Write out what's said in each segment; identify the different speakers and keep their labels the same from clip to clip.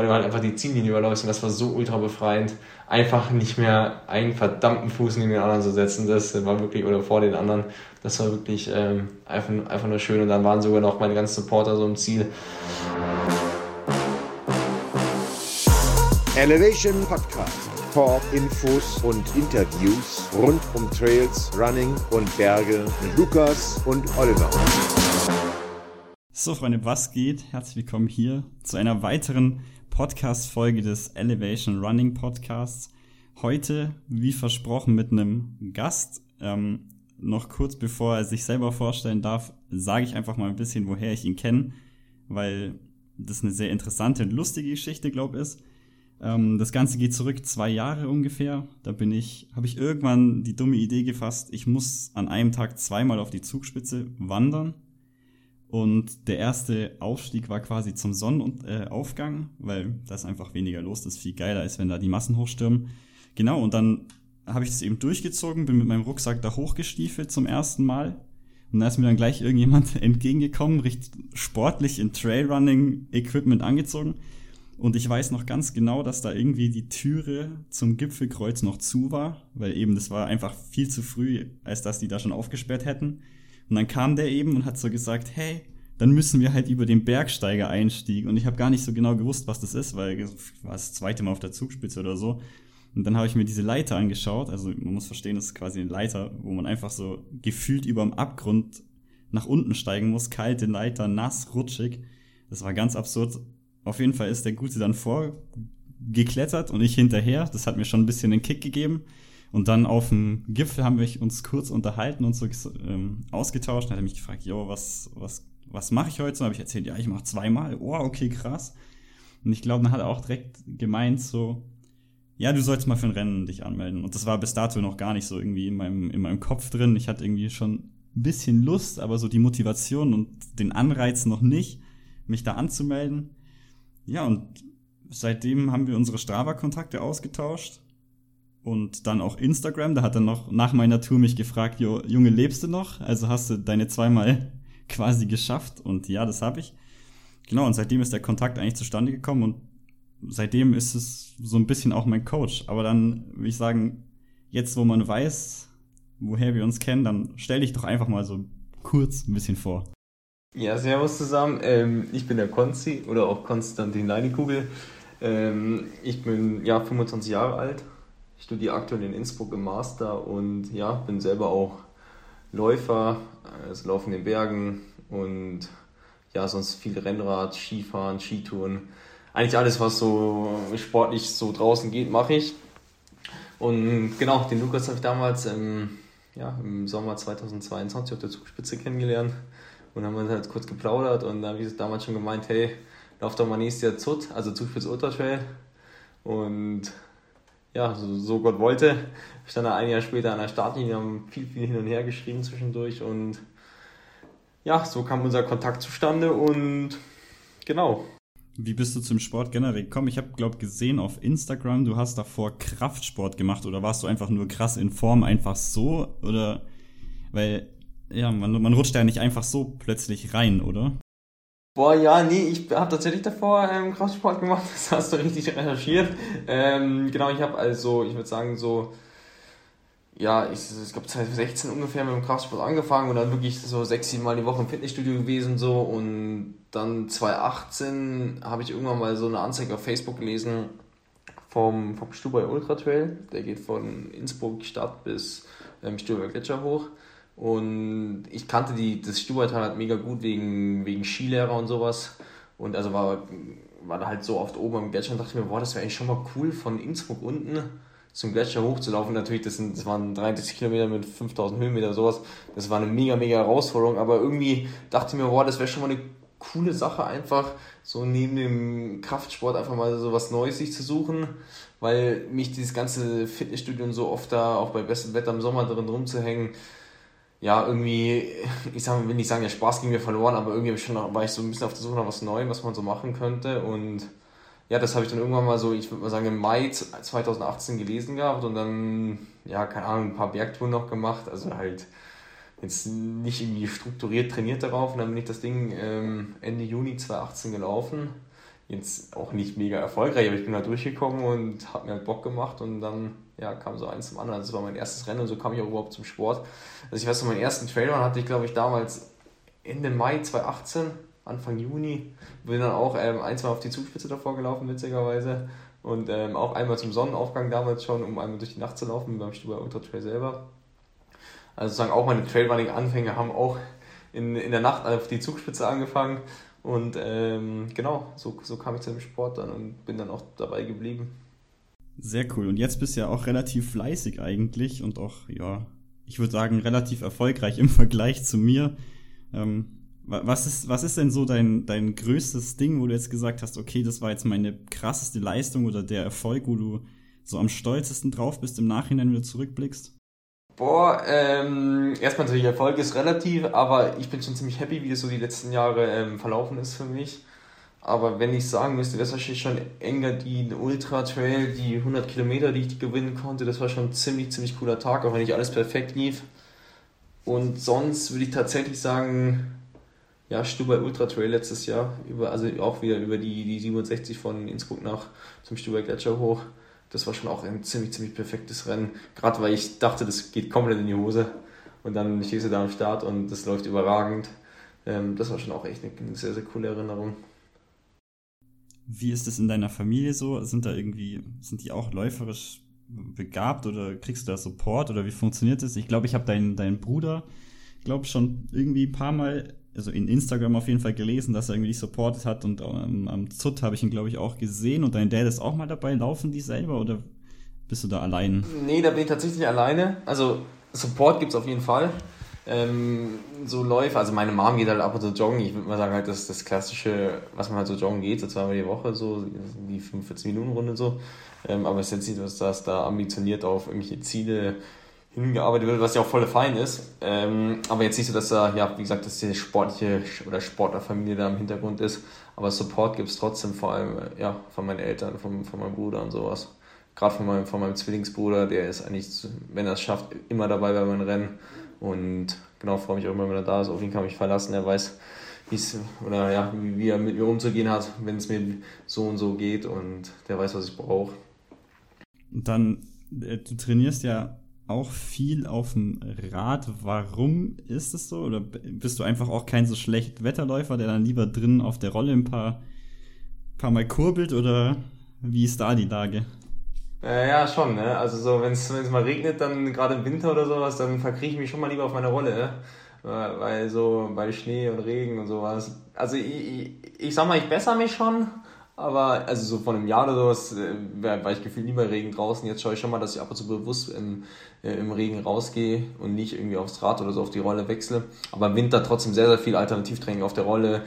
Speaker 1: weil du halt einfach die Ziellinie überläufst und das war so ultra befreiend, einfach nicht mehr einen verdammten Fuß neben den anderen zu setzen, das war wirklich, oder vor den anderen, das war wirklich ähm, einfach, einfach nur schön und dann waren sogar noch meine ganzen Supporter so im Ziel.
Speaker 2: Elevation Podcast. Talk, Infos und Interviews rund um Trails, Running und Berge mit Lukas und Oliver.
Speaker 3: So, Freunde, was geht? Herzlich willkommen hier zu einer weiteren Podcast-Folge des Elevation Running Podcasts. Heute, wie versprochen, mit einem Gast. Ähm, noch kurz bevor er sich selber vorstellen darf, sage ich einfach mal ein bisschen, woher ich ihn kenne, weil das eine sehr interessante und lustige Geschichte, glaube ich, ist. Ähm, das Ganze geht zurück zwei Jahre ungefähr. Da bin ich, habe ich irgendwann die dumme Idee gefasst, ich muss an einem Tag zweimal auf die Zugspitze wandern und der erste Aufstieg war quasi zum Sonnenaufgang, weil das einfach weniger los ist, viel geiler ist, wenn da die Massen hochstürmen. Genau, und dann habe ich das eben durchgezogen, bin mit meinem Rucksack da hochgestiefelt zum ersten Mal. Und da ist mir dann gleich irgendjemand entgegengekommen, richtig sportlich in Trailrunning-Equipment angezogen. Und ich weiß noch ganz genau, dass da irgendwie die Türe zum Gipfelkreuz noch zu war, weil eben das war einfach viel zu früh, als dass die da schon aufgesperrt hätten. Und dann kam der eben und hat so gesagt, hey, dann müssen wir halt über den Bergsteiger-Einstieg. Und ich habe gar nicht so genau gewusst, was das ist, weil ich war das zweite Mal auf der Zugspitze oder so. Und dann habe ich mir diese Leiter angeschaut. Also man muss verstehen, das ist quasi eine Leiter, wo man einfach so gefühlt über dem Abgrund nach unten steigen muss. Kalte Leiter, nass, rutschig. Das war ganz absurd. Auf jeden Fall ist der Gute dann vorgeklettert und ich hinterher. Das hat mir schon ein bisschen den Kick gegeben. Und dann auf dem Gipfel haben wir uns kurz unterhalten und so ähm, ausgetauscht. Dann hat er mich gefragt, jo, was, was, was mache ich heute? Und dann habe ich erzählt, ja, ich mache zweimal. Oh, okay, krass. Und ich glaube, dann hat er auch direkt gemeint, so, ja, du sollst mal für ein Rennen dich anmelden. Und das war bis dato noch gar nicht so irgendwie in meinem, in meinem Kopf drin. Ich hatte irgendwie schon ein bisschen Lust, aber so die Motivation und den Anreiz noch nicht, mich da anzumelden. Ja, und seitdem haben wir unsere Strava-Kontakte ausgetauscht und dann auch Instagram. Da hat er noch nach meiner Tour mich gefragt, jo, Junge, lebst du noch? Also hast du deine zweimal quasi geschafft und ja, das habe ich. Genau, und seitdem ist der Kontakt eigentlich zustande gekommen und seitdem ist es so ein bisschen auch mein Coach. Aber dann würde ich sagen, jetzt wo man weiß, woher wir uns kennen, dann stell dich doch einfach mal so kurz ein bisschen vor.
Speaker 1: Ja, servus zusammen. Ähm, ich bin der Konzi oder auch Konstantin Leinekugel. Ähm, ich bin ja 25 Jahre alt, ich studiere aktuell in Innsbruck im Master und ja, bin selber auch Läufer, also laufen in den Bergen und ja, sonst viel Rennrad, Skifahren, Skitouren. Eigentlich alles, was so sportlich so draußen geht, mache ich. Und genau, den Lukas habe ich damals im, ja, im Sommer 2022 auf der Zugspitze kennengelernt und haben uns halt kurz geplaudert und da habe ich damals schon gemeint, hey, lauf doch mal nächstes Jahr ZUT, also Zugspitze Ultra Trail. Und ja, so, so Gott wollte. Ich stand da ein Jahr später an der Startlinie, haben viel, viel hin und her geschrieben zwischendurch und ja, so kam unser Kontakt zustande und genau.
Speaker 3: Wie bist du zum Sport generell gekommen? Ich habe, glaube gesehen auf Instagram, du hast davor Kraftsport gemacht oder warst du einfach nur krass in Form, einfach so? Oder, weil, ja, man, man rutscht ja nicht einfach so plötzlich rein, oder?
Speaker 1: Boah, ja, nee, ich habe tatsächlich davor ähm, Kraftsport gemacht, das hast du richtig recherchiert. Ähm, genau, ich habe also, ich würde sagen, so, ja, ich, ich glaube 2016 ungefähr mit dem Kraftsport angefangen und dann wirklich so sechs, sieben Mal die Woche im Fitnessstudio gewesen so. Und dann 2018 habe ich irgendwann mal so eine Anzeige auf Facebook gelesen vom, vom Stubai Ultra Trail, der geht von Innsbruck Stadt bis ähm, Stubai Gletscher hoch und ich kannte die, das Stubertal halt mega gut wegen, wegen Skilehrer und sowas. Und also war, war da halt so oft oben am Gletscher und dachte mir, boah, das wäre eigentlich schon mal cool, von Innsbruck unten zum Gletscher hochzulaufen. Natürlich, das, sind, das waren 33 Kilometer mit 5000 Höhenmeter, sowas. Das war eine mega, mega Herausforderung. Aber irgendwie dachte ich mir, boah, das wäre schon mal eine coole Sache, einfach so neben dem Kraftsport einfach mal so was Neues sich zu suchen. Weil mich dieses ganze Fitnessstudio und so oft da auch bei bestem Wetter im Sommer drin rumzuhängen, ja, irgendwie, ich sag, will nicht sagen, der Spaß ging mir verloren, aber irgendwie schon, war ich so ein bisschen auf der Suche nach was Neuem, was man so machen könnte. Und ja, das habe ich dann irgendwann mal so, ich würde mal sagen, im Mai 2018 gelesen gehabt und dann, ja, keine Ahnung, ein paar Bergtouren noch gemacht. Also halt jetzt nicht irgendwie strukturiert trainiert darauf. Und dann bin ich das Ding ähm, Ende Juni 2018 gelaufen. jetzt auch nicht mega erfolgreich, aber ich bin halt durchgekommen und habe mir halt Bock gemacht und dann ja, kam so eins zum anderen. Das war mein erstes Rennen und so kam ich auch überhaupt zum Sport. Also ich weiß noch, meinen ersten Trailrun hatte ich, glaube ich, damals Ende Mai 2018, Anfang Juni. Bin dann auch ähm, ein, zwei auf die Zugspitze davor gelaufen, witzigerweise. Und ähm, auch einmal zum Sonnenaufgang damals schon, um einmal durch die Nacht zu laufen, beim Stuber Ultra Trail selber. Also sozusagen auch meine Trailrunning-Anfänge haben auch in, in der Nacht auf die Zugspitze angefangen. Und ähm, genau, so, so kam ich zu dem Sport dann und bin dann auch dabei geblieben.
Speaker 3: Sehr cool. Und jetzt bist du ja auch relativ fleißig eigentlich und auch, ja, ich würde sagen, relativ erfolgreich im Vergleich zu mir. Ähm, was ist, was ist denn so dein, dein größtes Ding, wo du jetzt gesagt hast, okay, das war jetzt meine krasseste Leistung oder der Erfolg, wo du so am stolzesten drauf bist im Nachhinein, wenn du zurückblickst?
Speaker 1: Boah, ähm, erstmal natürlich Erfolg ist relativ, aber ich bin schon ziemlich happy, wie das so die letzten Jahre ähm, verlaufen ist für mich. Aber wenn ich sagen müsste, wäre es wahrscheinlich schon enger die Ultra Trail, die 100 Kilometer, die ich gewinnen konnte. Das war schon ein ziemlich, ziemlich cooler Tag, auch wenn nicht alles perfekt lief. Und sonst würde ich tatsächlich sagen, ja, Stubai Ultra Trail letztes Jahr, über, also auch wieder über die, die 67 von Innsbruck nach zum Stubai Gletscher hoch. Das war schon auch ein ziemlich, ziemlich perfektes Rennen. Gerade weil ich dachte, das geht komplett in die Hose. Und dann stehst du da am Start und das läuft überragend. Ähm, das war schon auch echt eine, eine sehr, sehr coole Erinnerung.
Speaker 3: Wie ist es in deiner Familie so? Sind da irgendwie, sind die auch läuferisch begabt oder kriegst du da Support oder wie funktioniert das? Ich glaube, ich habe deinen, deinen Bruder, glaube, schon irgendwie ein paar Mal, also in Instagram auf jeden Fall gelesen, dass er irgendwie dich supportet hat und am, am ZUT habe ich ihn, glaube ich, auch gesehen und dein Dad ist auch mal dabei. Laufen die selber oder bist du da allein?
Speaker 1: Nee, da bin ich tatsächlich alleine. Also Support gibt es auf jeden Fall ähm, so läuft. Also meine Mom geht halt ab und zu joggen. Ich würde mal sagen, halt das, das klassische, was man halt so joggen geht, so zweimal die Woche, so die 45 Minuten Runde so. Ähm, aber es ist jetzt nicht, dass das da ambitioniert auf irgendwelche Ziele hingearbeitet wird, was ja auch voll fein ist. Ähm, aber jetzt nicht so, dass da, ja, wie gesagt, dass die sportliche oder Sportlerfamilie da im Hintergrund ist. Aber Support gibt es trotzdem, vor allem ja, von meinen Eltern, von, von meinem Bruder und sowas. Gerade von meinem, von meinem Zwillingsbruder, der ist eigentlich, wenn er es schafft, immer dabei bei meinen Rennen. Und genau, freue mich auch immer, wenn er da ist. Auf ihn kann ich verlassen. Er weiß, oder ja, wie, wie er mit mir umzugehen hat, wenn es mir so und so geht und der weiß, was ich brauche.
Speaker 3: Dann, äh, du trainierst ja auch viel auf dem Rad. Warum ist es so? Oder bist du einfach auch kein so schlecht Wetterläufer, der dann lieber drin auf der Rolle ein paar, paar Mal kurbelt? Oder wie ist da die Lage?
Speaker 1: Äh, ja, schon, ne? Also so, wenn es mal regnet, dann gerade im Winter oder sowas, dann verkrieche ich mich schon mal lieber auf meine Rolle, ne? Weil so bei Schnee und Regen und sowas. Also ich, ich, ich sag mal, ich bessere mich schon, aber also so von einem Jahr oder sowas äh, war ich gefühlt nie bei Regen draußen. Jetzt schaue ich schon mal, dass ich ab und zu bewusst im, äh, im Regen rausgehe und nicht irgendwie aufs Rad oder so auf die Rolle wechsle. Aber im Winter trotzdem sehr, sehr viel Alternativtraining auf der Rolle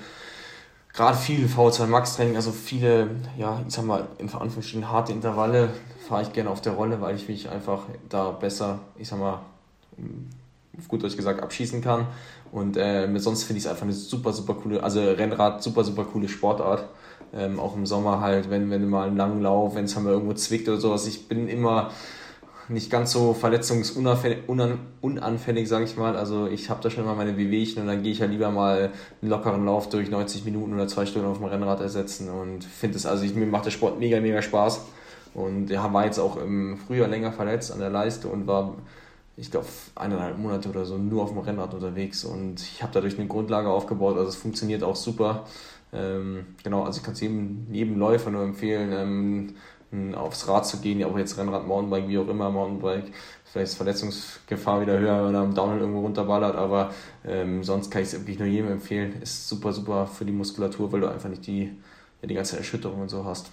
Speaker 1: gerade viel V2 Max Training, also viele, ja, ich sag mal, in Anführungsstrichen harte Intervalle fahre ich gerne auf der Rolle, weil ich mich einfach da besser, ich sag mal, gut Deutsch gesagt, abschießen kann. Und äh, sonst finde ich es einfach eine super, super coole, also Rennrad, super, super coole Sportart. Ähm, auch im Sommer halt, wenn, wenn mal einen langen Lauf, wenn es mal irgendwo zwickt oder sowas. Ich bin immer nicht ganz so verletzungsunanfällig, sage ich mal. Also ich habe da schon mal meine Wehwehchen und dann gehe ich ja lieber mal einen lockeren Lauf durch 90 Minuten oder zwei Stunden auf dem Rennrad ersetzen und finde es, also ich, mir macht der Sport mega, mega Spaß. Und er war jetzt auch im Frühjahr länger verletzt an der Leiste und war, ich glaube, eineinhalb Monate oder so nur auf dem Rennrad unterwegs. Und ich habe dadurch eine Grundlage aufgebaut, also es funktioniert auch super. Ähm, genau, also ich kann es jedem, jedem Läufer nur empfehlen, ähm, aufs Rad zu gehen, ja auch jetzt Rennrad, Mountainbike, wie auch immer, Mountainbike, vielleicht ist Verletzungsgefahr wieder höher, wenn er am Downhill irgendwo runterballert, aber ähm, sonst kann ich es wirklich nur jedem empfehlen. Ist super, super für die Muskulatur, weil du einfach nicht die, ja, die ganze Erschütterung und so hast.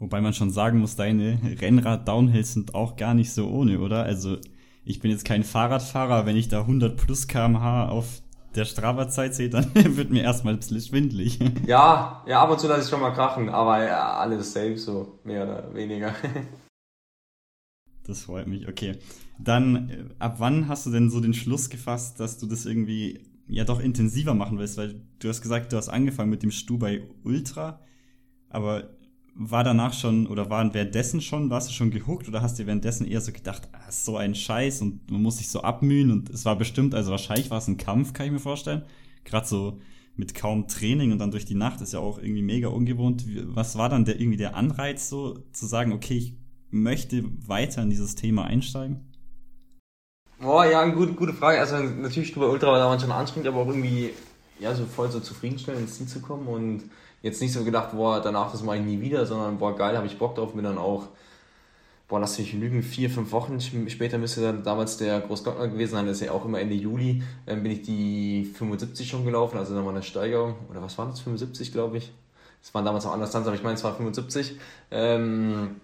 Speaker 3: Wobei man schon sagen muss, deine Rennrad-Downhills sind auch gar nicht so ohne, oder? Also ich bin jetzt kein Fahrradfahrer, wenn ich da 100 plus kmh auf der Strava-Zeit sehe, dann wird mir erstmal ein bisschen schwindlig.
Speaker 1: Ja, ja, ab und zu lasse ich schon mal krachen, aber ja, alles safe, so mehr oder weniger.
Speaker 3: Das freut mich, okay. Dann, äh, ab wann hast du denn so den Schluss gefasst, dass du das irgendwie ja doch intensiver machen willst? Weil du hast gesagt, du hast angefangen mit dem Stu bei Ultra, aber war danach schon oder waren währenddessen schon, warst du schon gehuckt oder hast du währenddessen eher so gedacht, ah, so ein Scheiß und man muss sich so abmühen und es war bestimmt, also wahrscheinlich war es ein Kampf, kann ich mir vorstellen. Gerade so mit kaum Training und dann durch die Nacht ist ja auch irgendwie mega ungewohnt. Was war dann der irgendwie der Anreiz, so zu sagen, okay, ich möchte weiter in dieses Thema einsteigen?
Speaker 1: Boah, ja, eine gute, gute Frage. Also natürlich Stuba Ultra war damals schon anstrengend, aber auch irgendwie ja, so voll so zufriedenstellend ins Ziel zu kommen und jetzt nicht so gedacht, boah, danach das mache ich nie wieder, sondern boah, geil, habe ich Bock drauf, bin dann auch, boah, lass mich lügen, vier, fünf Wochen später müsste dann damals der Großglockner gewesen sein, das ist ja auch immer Ende Juli, ähm, bin ich die 75 schon gelaufen, also war eine Steigerung, oder was war das, 75 glaube ich? Das waren damals auch anders, aber ich meine, es war 75. Ähm,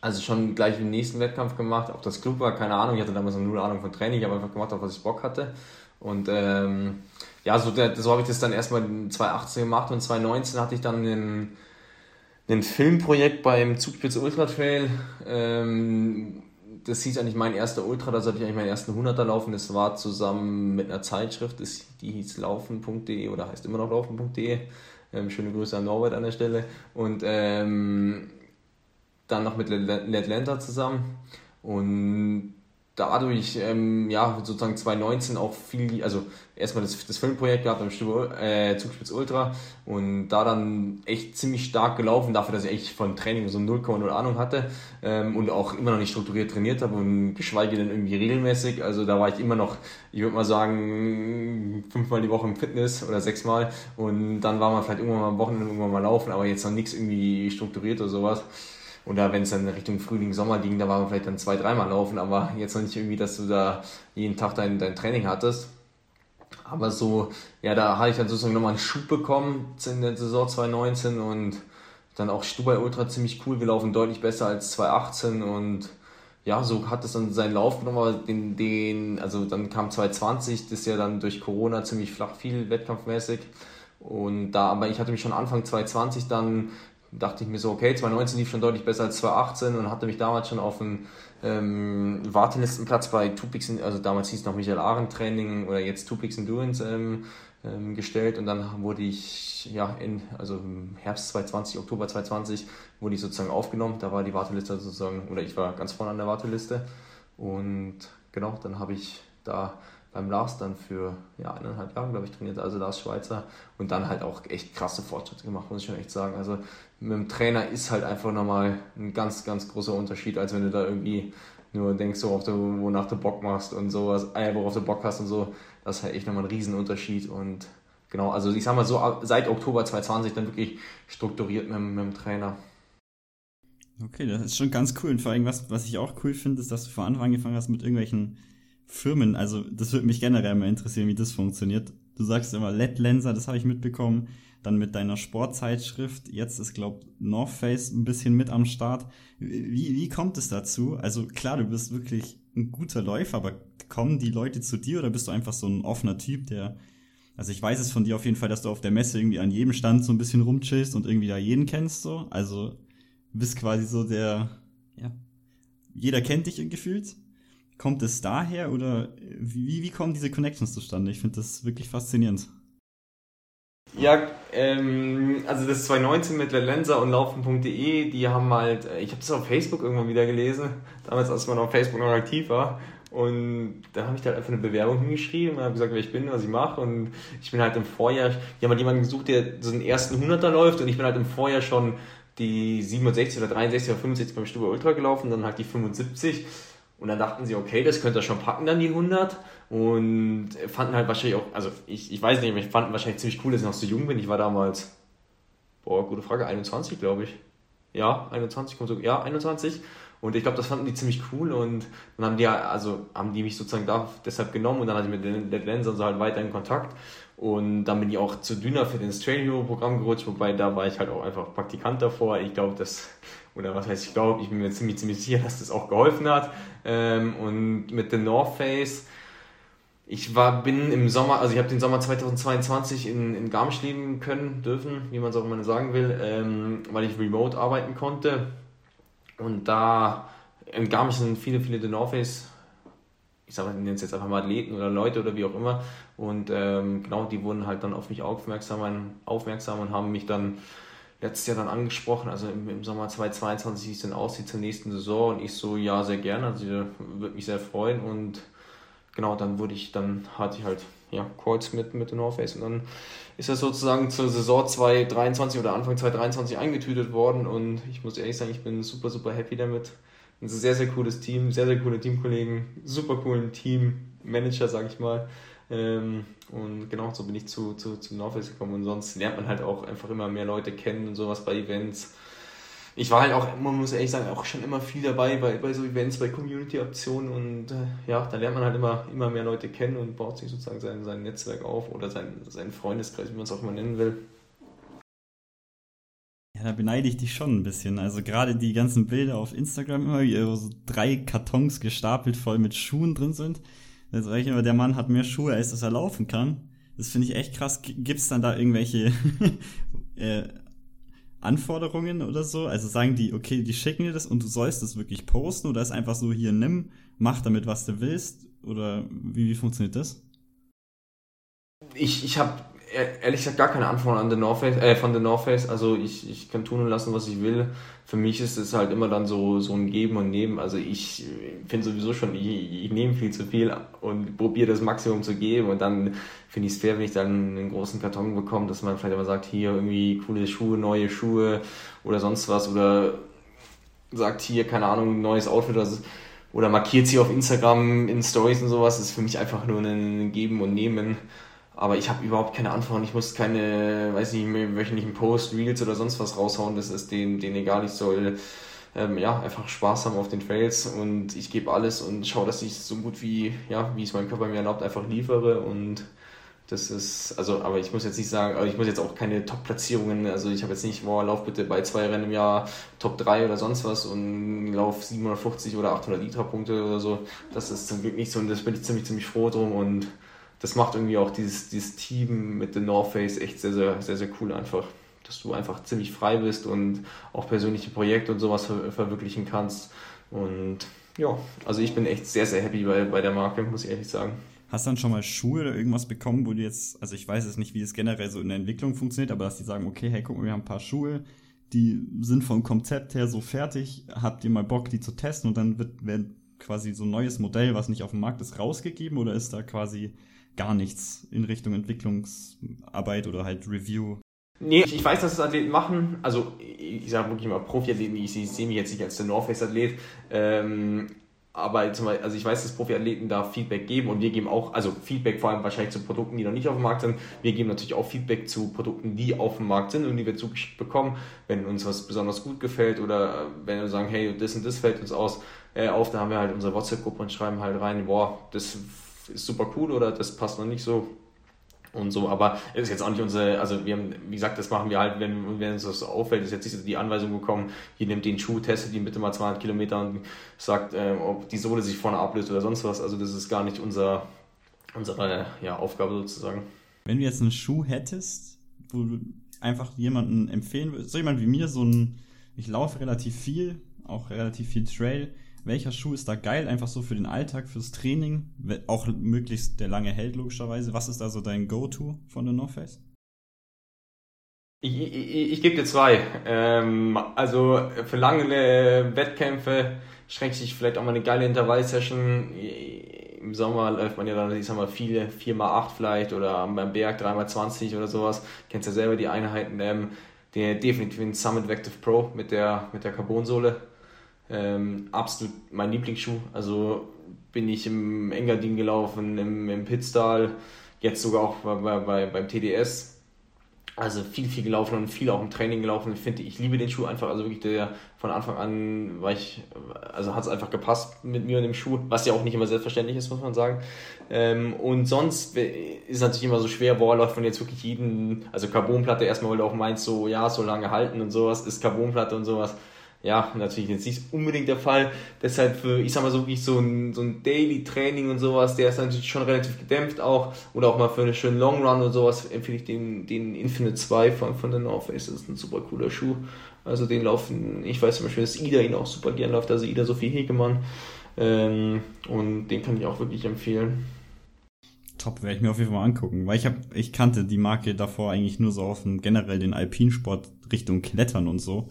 Speaker 1: also schon gleich im nächsten Wettkampf gemacht. Ob das Club war, keine Ahnung. Ich hatte damals noch null Ahnung von Training. Ich habe einfach gemacht, auf was ich Bock hatte. Und ähm, ja, so, so habe ich das dann erstmal 2018 gemacht und 2019 hatte ich dann den, ein Filmprojekt beim Zugspitze Ultra Trail. Ähm, das hieß eigentlich mein erster Ultra, da sollte ich eigentlich meinen ersten 100er laufen. Das war zusammen mit einer Zeitschrift, die hieß laufen.de oder heißt immer noch laufen.de. Ähm, schöne Grüße an Norbert an der Stelle. Und ähm, dann noch mit Atlanta zusammen und dadurch, ähm, ja, sozusagen 2019 auch viel, also erstmal das, das Filmprojekt gehabt am äh, Zugspitz Ultra und da dann echt ziemlich stark gelaufen, dafür, dass ich echt von Training so 0,0 Ahnung hatte ähm, und auch immer noch nicht strukturiert trainiert habe und geschweige denn irgendwie regelmäßig. Also da war ich immer noch, ich würde mal sagen, fünfmal die Woche im Fitness oder sechsmal und dann war man vielleicht irgendwann mal am Wochenende irgendwann mal laufen, aber jetzt noch nichts irgendwie strukturiert oder sowas. Oder wenn es dann Richtung Frühling, Sommer ging, da war man vielleicht dann zwei, dreimal laufen, aber jetzt noch nicht irgendwie, dass du da jeden Tag dein, dein Training hattest. Aber so, ja, da hatte ich dann sozusagen nochmal einen Schub bekommen in der Saison 2019 und dann auch Stubai Ultra ziemlich cool gelaufen, deutlich besser als 2018 und ja, so hat es dann seinen Lauf genommen, aber den, den, also dann kam 2020, das ist ja dann durch Corona ziemlich flach viel wettkampfmäßig. Und da, aber ich hatte mich schon Anfang 2020 dann dachte ich mir so, okay, 2019 lief schon deutlich besser als 2018 und hatte mich damals schon auf einen ähm, Wartelistenplatz bei Tupix, also damals hieß es noch Michael Arendt Training oder jetzt Tupix Endurance ähm, ähm, gestellt und dann wurde ich, ja, in, also im Herbst 2020, Oktober 2020 wurde ich sozusagen aufgenommen, da war die Warteliste sozusagen, oder ich war ganz vorne an der Warteliste. Und genau, dann habe ich da beim Lars dann für ja, eineinhalb Jahre, glaube ich, trainiert, also Lars Schweizer und dann halt auch echt krasse Fortschritte gemacht, muss ich schon echt sagen. Also mit dem Trainer ist halt einfach nochmal ein ganz, ganz großer Unterschied, als wenn du da irgendwie nur denkst, so, du, wonach du Bock machst und sowas, äh, worauf du Bock hast und so. Das ist halt echt nochmal ein Riesenunterschied und genau, also ich sag mal so, seit Oktober 2020 dann wirklich strukturiert mit, mit dem Trainer.
Speaker 3: Okay, das ist schon ganz cool. Und vor allem, was, was ich auch cool finde, ist, dass du vor Anfang angefangen hast mit irgendwelchen Firmen. Also, das würde mich generell mal interessieren, wie das funktioniert. Du sagst immer LED Lenser, das habe ich mitbekommen dann mit deiner Sportzeitschrift. Jetzt ist, glaub, North Face ein bisschen mit am Start. Wie, wie kommt es dazu? Also klar, du bist wirklich ein guter Läufer, aber kommen die Leute zu dir oder bist du einfach so ein offener Typ, der also ich weiß es von dir auf jeden Fall, dass du auf der Messe irgendwie an jedem Stand so ein bisschen rumchillst und irgendwie da jeden kennst so. Also bist quasi so der, ja, jeder kennt dich gefühlt. Kommt es daher oder wie, wie kommen diese Connections zustande? Ich finde das wirklich faszinierend.
Speaker 1: Ja, ähm, also das 2019 mit Lenser und Laufen.de, die haben halt, äh, ich habe das auf Facebook irgendwann wieder gelesen, damals als man auf Facebook noch aktiv war. Und da habe ich da einfach eine Bewerbung hingeschrieben und habe gesagt, wer ich bin, was ich mache. Und ich bin halt im Vorjahr, die haben halt jemanden gesucht, der so einen ersten 100er läuft. Und ich bin halt im Vorjahr schon die 67 oder 63 oder 65 beim Stuber Ultra gelaufen, dann halt die 75. Und dann dachten sie, okay, das könnte er schon packen, dann die 100. Und fanden halt wahrscheinlich auch, also ich, ich weiß nicht, aber ich fand wahrscheinlich ziemlich cool, dass ich noch so jung bin. Ich war damals, boah, gute Frage, 21, glaube ich. Ja, 21, kommt so, ja, 21. Und ich glaube, das fanden die ziemlich cool und dann haben die also haben die mich sozusagen da deshalb genommen und dann hatte ich mit den Dead Lenser so halt weiter in Kontakt. Und dann bin ich auch zu Düner für das Trail Hero Programm gerutscht, wobei da war ich halt auch einfach Praktikant davor. Ich glaube, das, oder was heißt ich glaube, ich bin mir ziemlich, ziemlich sicher, dass das auch geholfen hat. Ähm, und mit The North Face, ich war, bin im Sommer, also ich habe den Sommer 2022 in, in Garmisch leben können, dürfen, wie man es auch immer sagen will, ähm, weil ich remote arbeiten konnte. Und da in Garmisch sind viele, viele The North Face ich sage, nenne es jetzt einfach mal Athleten oder Leute oder wie auch immer. Und ähm, genau, die wurden halt dann auf mich aufmerksam, aufmerksam und haben mich dann letztes Jahr dann angesprochen, also im, im Sommer 2022, wie es denn aussieht zur nächsten Saison. Und ich so, ja, sehr gerne, also würde mich sehr freuen. Und genau, dann wurde ich, dann hatte ich halt ja, Calls mit, mit der North Face. Und dann ist das sozusagen zur Saison 2023 oder Anfang 2023 eingetütet worden. Und ich muss ehrlich sagen, ich bin super, super happy damit. Ein sehr, sehr cooles Team, sehr, sehr coole Teamkollegen, super coolen Teammanager, sag ich mal. Ähm, und genau so bin ich zu, zu, zu Face gekommen. Und sonst lernt man halt auch einfach immer mehr Leute kennen und sowas bei Events ich war halt auch, man muss ehrlich sagen, auch schon immer viel dabei bei, bei so Events, bei Community-Aktionen und äh, ja, da lernt man halt immer, immer mehr Leute kennen und baut sich sozusagen sein, sein Netzwerk auf oder sein, seinen Freundeskreis, wie man es auch immer nennen will.
Speaker 3: Ja, da beneide ich dich schon ein bisschen. Also gerade die ganzen Bilder auf Instagram immer, wie so drei Kartons gestapelt voll mit Schuhen drin sind. Da sage ich immer, der Mann hat mehr Schuhe, als dass er laufen kann. Das finde ich echt krass. Gibt es dann da irgendwelche äh, Anforderungen oder so? Also sagen die, okay, die schicken dir das und du sollst das wirklich posten oder ist einfach so, hier nimm, mach damit, was du willst? Oder wie, wie funktioniert das?
Speaker 1: Ich, ich habe ehrlich gesagt gar keine Antwort an The North Face, äh, von The North Face. Also ich, ich kann tun und lassen, was ich will. Für mich ist es halt immer dann so, so ein Geben und Nehmen. Also ich finde sowieso schon, ich, ich nehme viel zu viel und probiere das Maximum zu geben. Und dann finde ich es fair, wenn ich dann einen großen Karton bekomme, dass man vielleicht immer sagt, hier irgendwie coole Schuhe, neue Schuhe oder sonst was. Oder sagt hier, keine Ahnung, neues Outfit oder, oder markiert sie auf Instagram in Stories und sowas. Das ist für mich einfach nur ein Geben und Nehmen. Aber ich habe überhaupt keine Antworten. Ich muss keine, weiß nicht, wöchentlichen Post, Reels oder sonst was raushauen. Das ist denen, denen egal. Ich soll ähm, ja, einfach Spaß haben auf den Trails und ich gebe alles und schaue, dass ich so gut wie, ja, wie es mein Körper mir erlaubt, einfach liefere und das ist, also, aber ich muss jetzt nicht sagen, also ich muss jetzt auch keine Top-Platzierungen, also ich habe jetzt nicht, boah, lauf bitte bei zwei Rennen im Jahr Top 3 oder sonst was und lauf 750 oder 800 Liter-Punkte oder so. Das ist zum Glück nicht so und das bin ich ziemlich, ziemlich froh drum und das macht irgendwie auch dieses, dieses Team mit The North Face echt sehr, sehr, sehr, sehr cool einfach. Dass du einfach ziemlich frei bist und auch persönliche Projekte und sowas ver verwirklichen kannst. Und ja, also ich bin echt sehr, sehr happy bei, bei der Marke, muss ich ehrlich sagen.
Speaker 3: Hast du dann schon mal Schuhe oder irgendwas bekommen, wo du jetzt, also ich weiß jetzt nicht, wie das generell so in der Entwicklung funktioniert, aber dass die sagen, okay, hey, guck mal, wir haben ein paar Schuhe, die sind vom Konzept her so fertig, habt ihr mal Bock, die zu testen und dann wird, wird quasi so ein neues Modell, was nicht auf dem Markt ist, rausgegeben oder ist da quasi gar nichts in Richtung Entwicklungsarbeit oder halt Review.
Speaker 1: Nee, ich weiß, dass es Athleten machen. Also, ich sage wirklich mal Profiathleten, ich, sehe mich jetzt nicht als der North Face Athlet. Ähm, aber zum Beispiel, also ich weiß, dass Profiathleten da Feedback geben und wir geben auch, also Feedback vor allem wahrscheinlich zu Produkten, die noch nicht auf dem Markt sind. Wir geben natürlich auch Feedback zu Produkten, die auf dem Markt sind und die wir zugeschickt bekommen. Wenn uns was besonders gut gefällt oder wenn wir sagen, hey, das und das fällt uns aus, äh, auf, da haben wir halt unsere WhatsApp-Gruppe und schreiben halt rein, boah, das ist super cool oder das passt noch nicht so und so, aber es ist jetzt auch nicht unsere, also wir haben, wie gesagt, das machen wir halt, wenn, wenn uns das auffällt, ist jetzt nicht die Anweisung bekommen, hier nimmt den Schuh, testet ihn bitte mal 200 Kilometer und sagt, äh, ob die Sohle sich vorne ablöst oder sonst was, also das ist gar nicht unser, unsere ja, Aufgabe sozusagen.
Speaker 3: Wenn du jetzt einen Schuh hättest, wo du einfach jemanden empfehlen würdest, so jemand wie mir, so ein, ich laufe relativ viel, auch relativ viel Trail, welcher Schuh ist da geil, einfach so für den Alltag, fürs Training, auch möglichst der lange hält logischerweise. Was ist da so dein Go-To von der North Face?
Speaker 1: Ich, ich, ich gebe dir zwei. Ähm, also für lange Wettkämpfe schränkt sich vielleicht auch mal eine geile Intervallsession. Im Sommer läuft man ja dann, ich sag mal, viele, 4x8 vielleicht oder beim Berg 3x20 oder sowas. Kennst ja selber die Einheiten. Ähm, der definitiv ein Summit Vective Pro mit der, mit der Carbonsohle ähm, absolut mein Lieblingsschuh. Also bin ich im Engadin gelaufen, im, im Pitztal, jetzt sogar auch bei, bei, beim TDS. Also viel, viel gelaufen und viel auch im Training gelaufen. Ich finde, ich liebe den Schuh einfach. Also wirklich der von Anfang an war ich, also hat es einfach gepasst mit mir und dem Schuh, was ja auch nicht immer selbstverständlich ist, muss man sagen. Ähm, und sonst ist natürlich immer so schwer, boah, läuft man jetzt wirklich jeden, also Carbonplatte erstmal, weil du auch meinst, so, ja, so lange halten und sowas, ist Carbonplatte und sowas ja, natürlich jetzt nicht unbedingt der Fall. Deshalb für, ich sag mal so, wie so ein, so ein Daily-Training und sowas, der ist natürlich schon relativ gedämpft auch. Oder auch mal für einen schönen Long Run und sowas empfehle ich den, den Infinite 2 von, von der North Face. Das ist ein super cooler Schuh. Also den laufen, ich weiß zum Beispiel, dass Ida ihn auch super gern läuft, also Ida Sophie Hegemann. Ähm, und den kann ich auch wirklich empfehlen.
Speaker 3: Top, werde ich mir auf jeden Fall mal angucken, weil ich habe, ich kannte die Marke davor eigentlich nur so auf dem generell den Alpinsport Richtung Klettern und so.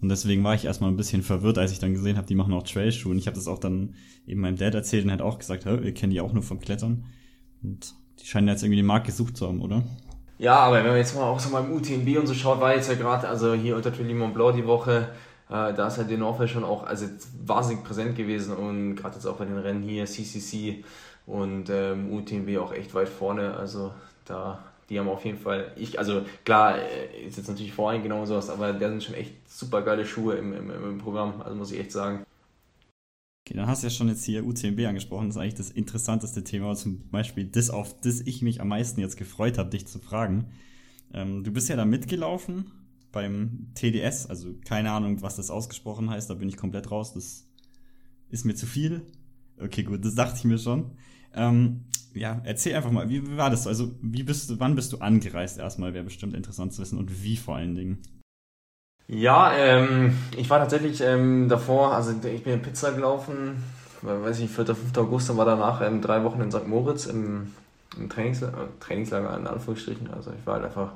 Speaker 3: Und deswegen war ich erstmal ein bisschen verwirrt, als ich dann gesehen habe, die machen auch Trailschuhe. Und ich habe das auch dann eben meinem Dad erzählt und hat auch gesagt, ihr kennt die auch nur vom Klettern. Und die scheinen jetzt irgendwie den Markt gesucht zu haben, oder?
Speaker 1: Ja, aber wenn man jetzt mal auch so mal im UTMB und so schaut, war jetzt ja gerade, also hier unter Trailing Mont Blanc die Woche, äh, da ist halt den Norfolk schon auch also wahnsinnig präsent gewesen und gerade jetzt auch bei den Rennen hier, CCC und ähm, UTMB auch echt weit vorne, also da, die haben auf jeden Fall, ich, also klar, äh, ist jetzt natürlich voreingenommen sowas, aber der sind schon echt super geile Schuhe im, im, im Programm, also muss ich echt sagen.
Speaker 3: Okay, dann hast du ja schon jetzt hier UTMB angesprochen. Das ist eigentlich das interessanteste Thema, zum Beispiel das, auf das ich mich am meisten jetzt gefreut habe, dich zu fragen. Ähm, du bist ja da mitgelaufen beim TDS, also keine Ahnung, was das ausgesprochen heißt, da bin ich komplett raus. Das ist mir zu viel. Okay, gut, das dachte ich mir schon. Ähm, ja, erzähl einfach mal, wie, war das? Also, wie bist du, wann bist du angereist erstmal? Wäre bestimmt interessant zu wissen und wie vor allen Dingen.
Speaker 1: Ja, ähm, ich war tatsächlich ähm, davor, also ich bin in Pizza gelaufen, weiß ich, 4. 5. August, dann war danach ähm, drei Wochen in St. Moritz im, im Trainingslager, äh, Trainingslager in Anführungsstrichen. Also ich war halt einfach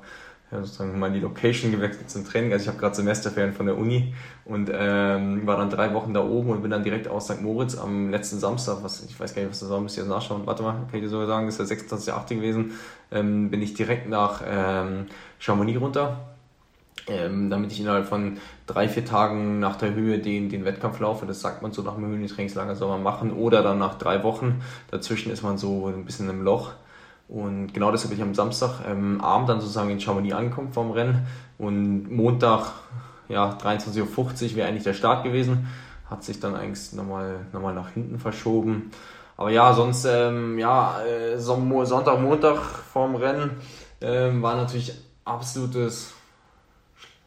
Speaker 1: ja, sozusagen mal die Location gewechselt zum Training. Also ich habe gerade Semesterferien von der Uni und ähm, war dann drei Wochen da oben und bin dann direkt aus St. Moritz am letzten Samstag, was ich weiß gar nicht, was das war, müsst ihr nachschauen. Warte mal, kann ich dir so sagen, das ist der 26.8. gewesen, ähm, bin ich direkt nach ähm, Chamonix runter ähm, damit ich innerhalb von drei, vier Tagen nach der Höhe den, den Wettkampf laufe. Das sagt man so nach dem Höhentrainingslager soll man machen. Oder dann nach drei Wochen. Dazwischen ist man so ein bisschen im Loch. Und genau deshalb bin ich am Samstag ähm, dann sozusagen in Chamonix angekommen vom Rennen. Und Montag, ja, 23.50 Uhr wäre eigentlich der Start gewesen. Hat sich dann eigentlich nochmal nochmal nach hinten verschoben. Aber ja, sonst, ähm, ja, äh, Sonntag, Montag vorm Rennen ähm, war natürlich absolutes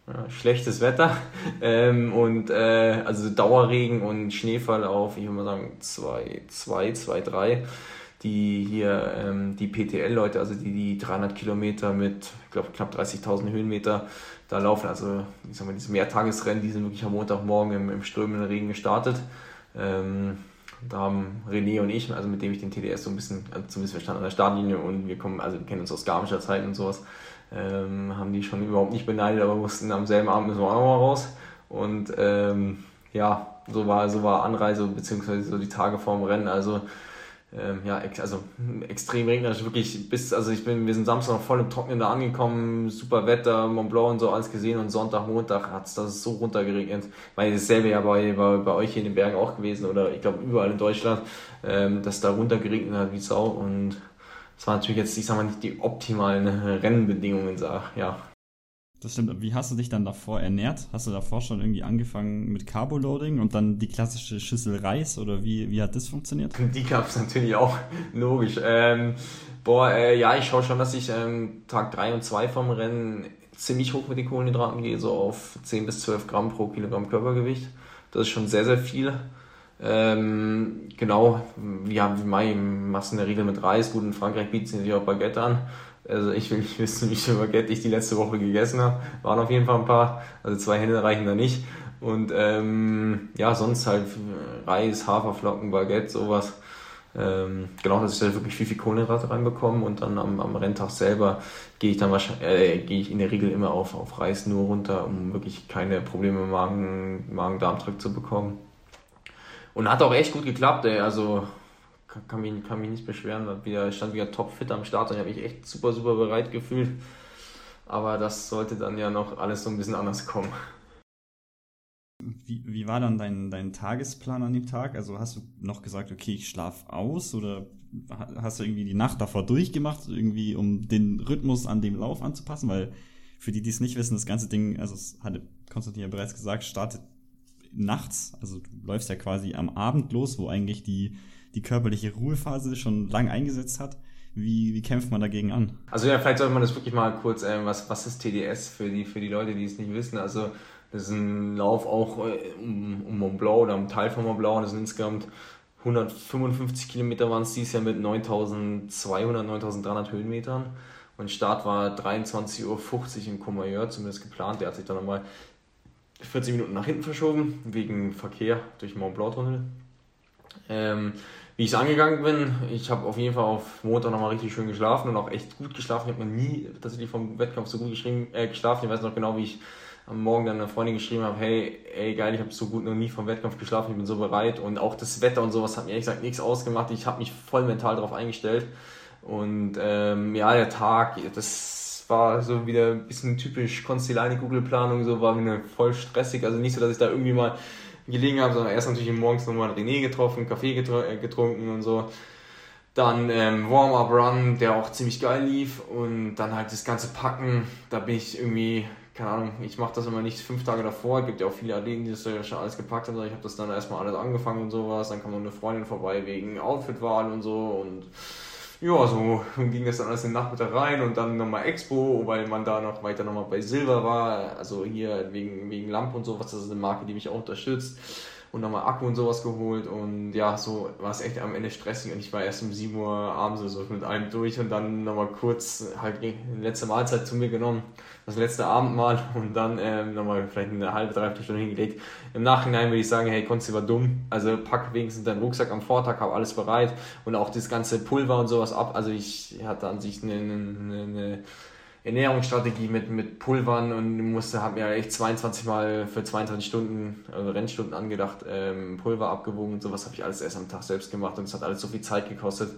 Speaker 1: ja, schlechtes Wetter ähm, und äh, also Dauerregen und Schneefall auf, ich würde mal sagen, 2, 2, 2, 3. Die hier, ähm, die PTL-Leute, also die die 300 Kilometer mit, ich glaube, knapp 30.000 Höhenmeter da laufen, also ich sag mal, diese Mehrtagesrennen, die sind wirklich am Montagmorgen im, im strömenden Regen gestartet. Ähm, da haben René und ich, also mit dem ich den TDS so ein bisschen, also zumindest wir standen an der Startlinie und wir kommen, also wir kennen uns aus Garmischer Zeiten und sowas, ähm, haben die schon überhaupt nicht beneidet, aber wussten am selben Abend müssen wir auch nochmal raus. Und ähm, ja, so war, so war Anreise beziehungsweise so die Tage vorm Rennen. Also ähm, ja, ex also extrem regnerisch, wirklich bis, also ich bin, wir sind Samstag noch voll im Trocknen da angekommen, super Wetter, Mont Blanc und so alles gesehen und Sonntag, Montag hat es das so runtergeregnet. Weil dasselbe ja bei, bei, bei euch hier in den Bergen auch gewesen oder ich glaube überall in Deutschland, ähm, dass da runtergeregnet hat wie Sau und das war natürlich jetzt, ich sag mal, nicht die optimalen Rennbedingungen, sag, ja.
Speaker 3: Das stimmt. Wie hast du dich dann davor ernährt? Hast du davor schon irgendwie angefangen mit Carboloading und dann die klassische Schüssel Reis oder wie, wie hat das funktioniert?
Speaker 1: Die gab es natürlich auch, logisch. Ähm, boah, äh, ja, ich schaue schon, dass ich ähm, Tag 3 und 2 vom Rennen ziemlich hoch mit den Kohlenhydraten gehe, so auf 10 bis 12 Gramm pro Kilogramm Körpergewicht. Das ist schon sehr, sehr viel. Ähm, genau, ja, wie Mai machst in der Regel mit Reis. Gut, in Frankreich bieten sie sich auch Baguette an. Also ich will nicht wissen, wie viel Baguette ich die letzte Woche gegessen habe. Waren auf jeden Fall ein paar. Also zwei Hände reichen da nicht. Und ähm, ja, sonst halt Reis, Haferflocken, Baguette, sowas. Ähm, genau, dass ich da wirklich viel, viel Kohlenhydrate reinbekomme und dann am, am Renntag selber gehe ich dann wahrscheinlich, äh, gehe ich in der Regel immer auf, auf Reis nur runter, um wirklich keine Probleme im Magen, Magen-Darm-Trakt zu bekommen. Und hat auch echt gut geklappt, ey. Also kann, mich, kann mich nicht beschweren. Wieder, stand wieder topfit am Start und ich habe mich echt super, super bereit gefühlt. Aber das sollte dann ja noch alles so ein bisschen anders kommen.
Speaker 3: Wie, wie war dann dein, dein Tagesplan an dem Tag? Also hast du noch gesagt, okay, ich schlafe aus oder hast du irgendwie die Nacht davor durchgemacht, irgendwie um den Rhythmus an dem Lauf anzupassen? Weil für die, die es nicht wissen, das ganze Ding, also es hatte Konstantin ja bereits gesagt, startet nachts, also du läufst ja quasi am Abend los, wo eigentlich die, die körperliche Ruhephase schon lang eingesetzt hat. Wie, wie kämpft man dagegen an?
Speaker 1: Also ja, vielleicht sollte man das wirklich mal kurz, äh, was, was ist TDS für die, für die Leute, die es nicht wissen. Also das ist ein Lauf auch äh, um, um Mont Blanc oder um Teil von Mont Blanc. Das sind insgesamt 155 Kilometer waren es dieses Jahr mit 9200, 9300 Höhenmetern. Und Start war 23.50 Uhr in Courmayeur, zumindest geplant. Der hat sich dann nochmal 40 Minuten nach hinten verschoben, wegen Verkehr durch den Mont Blanc Tunnel. Ähm, wie ich es angegangen bin, ich habe auf jeden Fall auf Montag nochmal richtig schön geschlafen und auch echt gut geschlafen. Ich habe noch nie tatsächlich vom Wettkampf so gut äh, geschlafen. Ich weiß noch genau, wie ich am Morgen dann einer Freundin geschrieben habe, hey, ey geil, ich habe so gut noch nie vom Wettkampf geschlafen, ich bin so bereit. Und auch das Wetter und sowas hat mir ehrlich gesagt nichts ausgemacht. Ich habe mich voll mental darauf eingestellt. Und ähm, ja, der Tag, das war so wieder ein bisschen typisch Konstellani Google-Planung, so war wieder voll stressig. Also nicht so, dass ich da irgendwie mal gelegen habe, sondern erst natürlich morgens nochmal René getroffen, Kaffee äh, getrunken und so. Dann ähm, Warm-Up-Run, der auch ziemlich geil lief. Und dann halt das ganze Packen, da bin ich irgendwie keine Ahnung, ich mache das immer nicht fünf Tage davor. Es gibt ja auch viele Athleten, die das ja schon alles gepackt haben. Ich habe das dann erstmal alles angefangen und sowas. Dann kam noch eine Freundin vorbei wegen Outfitwahl und so. Und ja, so ging das dann alles in den Nachmittag rein und dann nochmal Expo, weil man da noch weiter nochmal bei Silver war. Also hier wegen, wegen Lamp und sowas. Das ist eine Marke, die mich auch unterstützt und nochmal Akku und sowas geholt und ja, so war es echt am Ende stressig und ich war erst um 7 Uhr abends so mit allem durch und dann nochmal kurz halt die letzte Mahlzeit zu mir genommen, das letzte Abendmahl und dann ähm, nochmal vielleicht eine halbe, dreiviertel Stunde hingelegt. Im Nachhinein würde ich sagen, hey, Konzi war dumm, also pack wenigstens deinen Rucksack am Vortag, hab alles bereit und auch das ganze Pulver und sowas ab, also ich hatte an sich eine, eine, eine Ernährungsstrategie mit, mit Pulvern und musste, habe mir echt 22 Mal für 22 Stunden, also Rennstunden angedacht, ähm, Pulver abgewogen und sowas habe ich alles erst am Tag selbst gemacht und es hat alles so viel Zeit gekostet.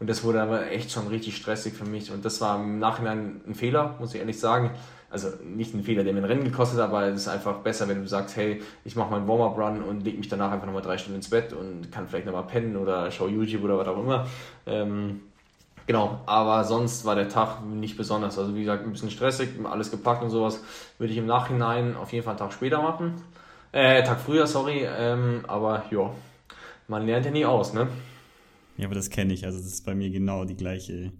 Speaker 1: Und das wurde aber echt schon richtig stressig für mich. Und das war im Nachhinein ein Fehler, muss ich ehrlich sagen. Also nicht ein Fehler, der mir ein Rennen gekostet hat, aber es ist einfach besser, wenn du sagst, hey, ich mache meinen Warm-Up-Run und leg mich danach einfach nochmal drei Stunden ins Bett und kann vielleicht nochmal pennen oder schau YouTube oder was auch immer. Ähm, Genau, aber sonst war der Tag nicht besonders. Also wie gesagt, ein bisschen stressig, alles gepackt und sowas. Würde ich im Nachhinein auf jeden Fall einen Tag später machen. Äh, Tag früher, sorry. Ähm, aber ja, man lernt ja nie aus, ne?
Speaker 3: Ja, aber das kenne ich. Also das ist bei mir genau die gleiche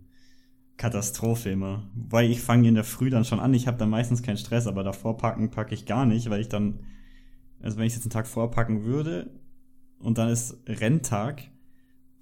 Speaker 3: Katastrophe immer. Weil ich fange in der Früh dann schon an. Ich habe dann meistens keinen Stress, aber davor packen packe ich gar nicht, weil ich dann, also wenn ich jetzt einen Tag vorpacken würde und dann ist Renntag,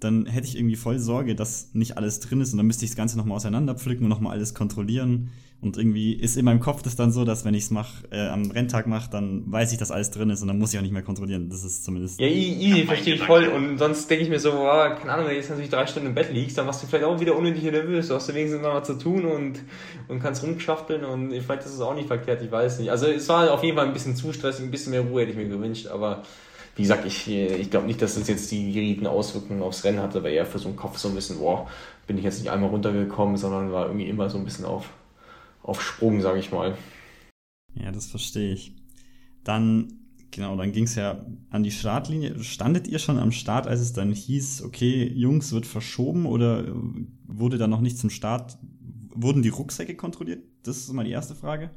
Speaker 3: dann hätte ich irgendwie voll Sorge, dass nicht alles drin ist und dann müsste ich das Ganze nochmal auseinanderpflücken und nochmal alles kontrollieren. Und irgendwie ist in meinem Kopf das dann so, dass wenn ich es mach, äh, am Renntag mache, dann weiß ich, dass alles drin ist und dann muss ich auch nicht mehr kontrollieren. Das ist zumindest.
Speaker 1: Ja, easy, verstehe ich voll. Und sonst denke ich mir so, boah, keine Ahnung, wenn du jetzt natürlich drei Stunden im Bett liegst, dann machst du vielleicht auch wieder unnötig nervös. Du hast wenigstens noch was zu tun und, und kannst rumschafteln und vielleicht ist es auch nicht verkehrt, ich weiß nicht. Also es war auf jeden Fall ein bisschen zu stressig, ein bisschen mehr Ruhe hätte ich mir gewünscht, aber wie gesagt, ich, ich glaube nicht, dass das jetzt die riesigen Auswirkungen aufs Rennen hatte, weil eher für so einen Kopf so ein bisschen, boah, bin ich jetzt nicht einmal runtergekommen, sondern war irgendwie immer so ein bisschen auf, auf Sprung, sage ich mal.
Speaker 3: Ja, das verstehe ich. Dann, genau, dann ging es ja an die Startlinie. Standet ihr schon am Start, als es dann hieß, okay, Jungs, wird verschoben oder wurde da noch nicht zum Start, wurden die Rucksäcke kontrolliert? Das ist mal die erste Frage.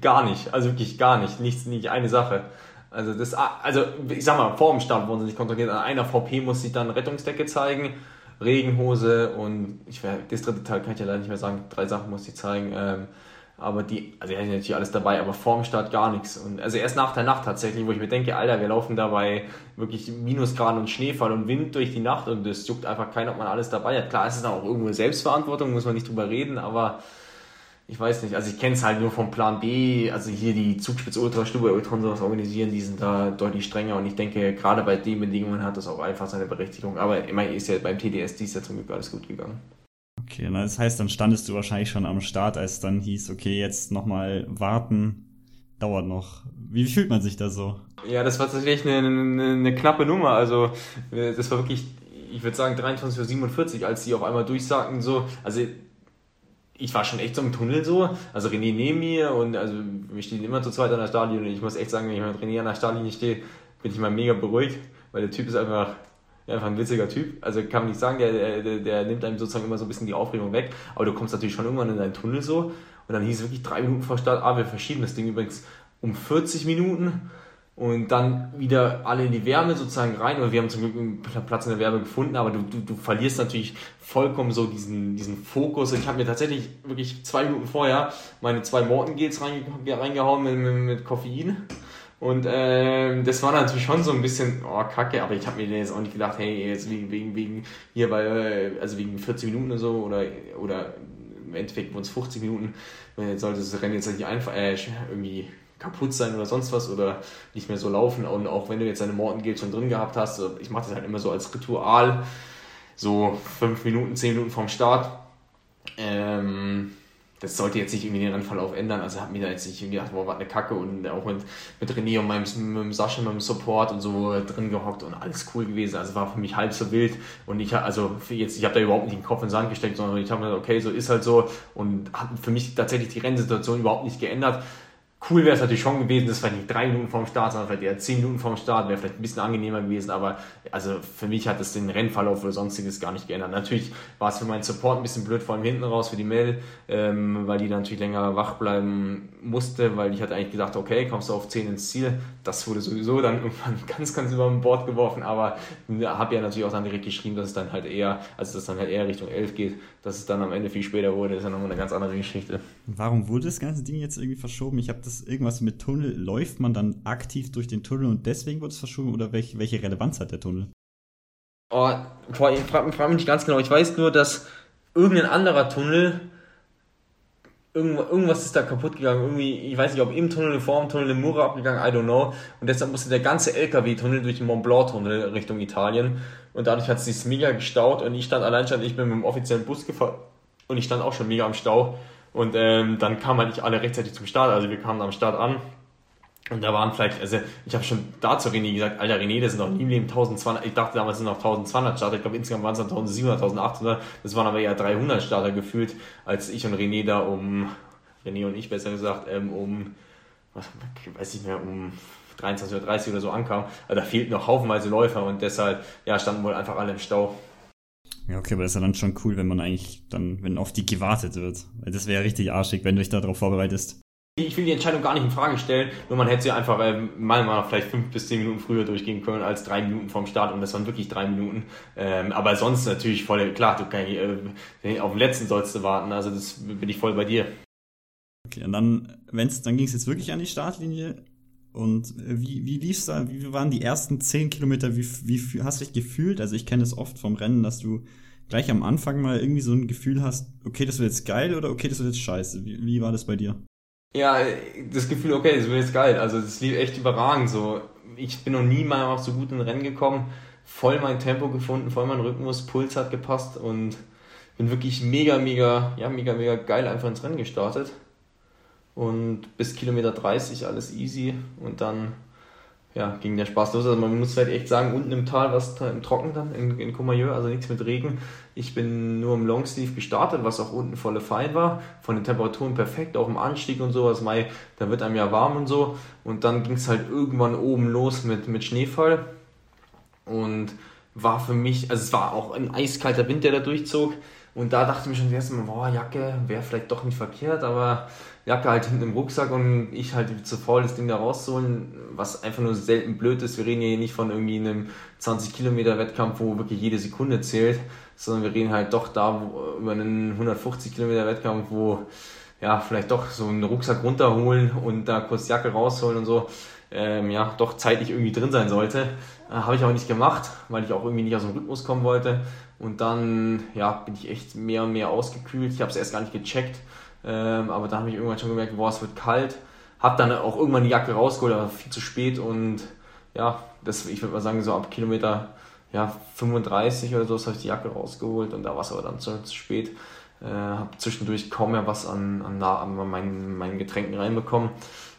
Speaker 1: Gar nicht, also wirklich gar nicht. Nichts, nicht eine Sache. Also das, also ich sag mal, vor dem Start wurden sie nicht kontrolliert. An einer VP muss ich dann Rettungsdecke zeigen, Regenhose und ich das dritte Teil kann ich ja leider nicht mehr sagen. Drei Sachen muss ich zeigen. Ähm, aber die, also ich hatte natürlich alles dabei, aber vor dem Start gar nichts. Und also erst nach der Nacht tatsächlich, wo ich mir denke, Alter, wir laufen dabei wirklich Minusgrad und Schneefall und Wind durch die Nacht und es juckt einfach keiner, ob man alles dabei hat. Klar, es ist auch irgendwo Selbstverantwortung, muss man nicht drüber reden, aber ich weiß nicht, also ich kenne es halt nur vom Plan B, also hier die Zugspitze Ultra, Stube Ultra und sowas organisieren, die sind da deutlich strenger und ich denke, gerade bei den Bedingungen hat das auch einfach seine Berechtigung. Aber immerhin ist ja beim TDS dies ja zum Glück alles gut gegangen.
Speaker 3: Okay, das heißt, dann standest du wahrscheinlich schon am Start, als dann hieß, okay, jetzt nochmal warten, dauert noch. Wie fühlt man sich da so?
Speaker 1: Ja, das war tatsächlich eine, eine, eine knappe Nummer. Also, das war wirklich, ich würde sagen, 23.47 Uhr, als die auf einmal durchsagten, so, also ich war schon echt so im Tunnel so. Also René neben mir und also wir stehen immer zu zweit an der Startlinie und ich muss echt sagen, wenn ich mit René an der Startlinie stehe, bin ich mal mega beruhigt, weil der Typ ist einfach, einfach ein witziger Typ. Also kann man nicht sagen, der, der, der nimmt einem sozusagen immer so ein bisschen die Aufregung weg, aber du kommst natürlich schon irgendwann in deinen Tunnel so und dann hieß es wirklich drei Minuten vor Start, ah, wir verschieben das Ding übrigens um 40 Minuten und dann wieder alle in die Wärme sozusagen rein. Und wir haben zum Glück einen Platz in der Wärme gefunden, aber du, du, du verlierst natürlich vollkommen so diesen, diesen Fokus. Und ich habe mir tatsächlich wirklich zwei Minuten vorher meine zwei Morton Gels reingehauen mit, mit, mit Koffein. Und ähm, das war natürlich schon so ein bisschen, oh, kacke, aber ich habe mir jetzt auch nicht gedacht, hey, jetzt wegen, wegen, wegen hier bei, also wegen 40 Minuten oder so, oder, oder im Endeffekt wurden es 50 Minuten, sollte das Rennen jetzt nicht einfach, äh, irgendwie kaputt sein oder sonst was oder nicht mehr so laufen. Und auch wenn du jetzt deine Morton Guild schon drin gehabt hast, ich mache das halt immer so als Ritual, so fünf Minuten, zehn Minuten vorm Start. Ähm, das sollte jetzt nicht irgendwie den Rennverlauf ändern. Also habe mir da jetzt nicht irgendwie gedacht, boah, was eine Kacke und auch mit, mit René und meinem, mit dem Sascha, mit dem Support und so drin gehockt und alles cool gewesen. Also war für mich halb so wild und ich also jetzt, ich habe da überhaupt nicht den Kopf in den Sand gesteckt, sondern ich habe mir gedacht, okay, so ist halt so und hat für mich tatsächlich die Rennsituation überhaupt nicht geändert. Cool wäre es natürlich schon gewesen, das vielleicht nicht drei Minuten vorm Start, sondern vielleicht eher zehn Minuten vorm Start, wäre vielleicht ein bisschen angenehmer gewesen, aber also für mich hat es den Rennverlauf oder sonstiges gar nicht geändert. Natürlich war es für meinen Support ein bisschen blöd, vor allem hinten raus für die Mel, ähm, weil die dann natürlich länger wach bleiben musste, weil ich hatte eigentlich gedacht, okay, kommst du auf 10 ins Ziel. Das wurde sowieso dann irgendwann ganz, ganz über dem Bord geworfen, aber habe ja natürlich auch dann direkt geschrieben, dass es dann halt eher, also dass dann halt eher Richtung 11 geht, dass es dann am Ende viel später wurde, ist ja nochmal eine ganz andere Geschichte.
Speaker 3: Warum wurde das ganze Ding jetzt irgendwie verschoben? Ich habe das irgendwas mit Tunnel. Läuft man dann aktiv durch den Tunnel und deswegen wurde es verschoben oder welche, welche Relevanz hat der Tunnel?
Speaker 1: Oh, ich frage frag mich nicht ganz genau. Ich weiß nur, dass irgendein anderer Tunnel irgendwas ist da kaputt gegangen. Irgendwie, ich weiß nicht, ob im Tunnel, vor dem Tunnel, im Mura abgegangen, I don't know. Und deshalb musste der ganze LKW-Tunnel durch den Mont Blanc-Tunnel Richtung Italien. Und dadurch hat es sich mega gestaut. Und ich stand allein schon, ich bin mit dem offiziellen Bus gefahren. Und ich stand auch schon mega am Stau. Und ähm, dann kamen halt nicht alle rechtzeitig zum Start. Also wir kamen am Start an. Und da waren vielleicht, also ich habe schon da zu René gesagt, alter René, das sind noch nie im Leben 1200, ich dachte damals sind noch 1200 Starter, ich glaube insgesamt waren es dann 1700, 1800, das waren aber eher 300 Starter gefühlt, als ich und René da um, René und ich besser gesagt, ähm, um, was, weiß ich mehr, um 23 oder 30 oder so ankamen. Also da fehlten noch haufenweise Läufer und deshalb, ja, standen wohl einfach alle im Stau.
Speaker 3: Ja, okay, aber das ist ja dann schon cool, wenn man eigentlich dann, wenn auf die gewartet wird. Weil das wäre richtig arschig, wenn du dich darauf vorbereitest.
Speaker 1: Ich will die Entscheidung gar nicht in Frage stellen, nur man hätte sie einfach äh, meiner Meinung nach vielleicht fünf bis zehn Minuten früher durchgehen können als drei Minuten vorm Start und das waren wirklich drei Minuten. Ähm, aber sonst natürlich voll, klar, du kannst, äh, auf den letzten sollst du warten, also das bin ich voll bei dir.
Speaker 3: Okay, und dann, wenn's, dann ging es jetzt wirklich an die Startlinie und äh, wie, wie lief's da? Wie waren die ersten zehn Kilometer? Wie, wie hast du dich gefühlt? Also ich kenne das oft vom Rennen, dass du gleich am Anfang mal irgendwie so ein Gefühl hast, okay, das wird jetzt geil oder okay, das wird jetzt scheiße. Wie, wie war das bei dir?
Speaker 1: Ja, das Gefühl, okay, das wird jetzt geil. Also das lief echt überragend so. Ich bin noch nie mal auf so gut in Rennen gekommen, voll mein Tempo gefunden, voll mein Rhythmus, Puls hat gepasst und bin wirklich mega, mega, ja, mega, mega geil einfach ins Rennen gestartet. Und bis Kilometer 30 alles easy und dann ja, ging der Spaß los. Also man muss halt echt sagen, unten im Tal war es im Trocken dann, in, in Comayeur, also nichts mit Regen. Ich bin nur im Longsleeve gestartet, was auch unten volle fein war. Von den Temperaturen perfekt, auch im Anstieg und sowas. Mai, da wird einem ja warm und so. Und dann ging es halt irgendwann oben los mit, mit Schneefall. Und war für mich, also es war auch ein eiskalter Wind, der da durchzog. Und da dachte ich mir schon das erste Mal, boah, Jacke wäre vielleicht doch nicht verkehrt, aber Jacke halt hinten im Rucksack und ich halt zu faul, das Ding da rauszuholen, was einfach nur selten blöd ist. Wir reden hier nicht von irgendwie einem 20 Kilometer Wettkampf, wo wirklich jede Sekunde zählt, sondern wir reden halt doch da über einen 150 Kilometer Wettkampf, wo ja vielleicht doch so einen Rucksack runterholen und da kurz Jacke rausholen und so, ähm, ja, doch zeitlich irgendwie drin sein sollte. Äh, Habe ich aber nicht gemacht, weil ich auch irgendwie nicht aus dem Rhythmus kommen wollte. Und dann ja, bin ich echt mehr und mehr ausgekühlt. Ich habe es erst gar nicht gecheckt, ähm, aber dann habe ich irgendwann schon gemerkt, boah, es wird kalt. Habe dann auch irgendwann die Jacke rausgeholt, aber viel zu spät. Und ja, das, ich würde mal sagen, so ab Kilometer ja, 35 oder so habe ich die Jacke rausgeholt und da war es aber dann zu, zu spät. Äh, habe zwischendurch kaum mehr was an, an, an meinen, meinen Getränken reinbekommen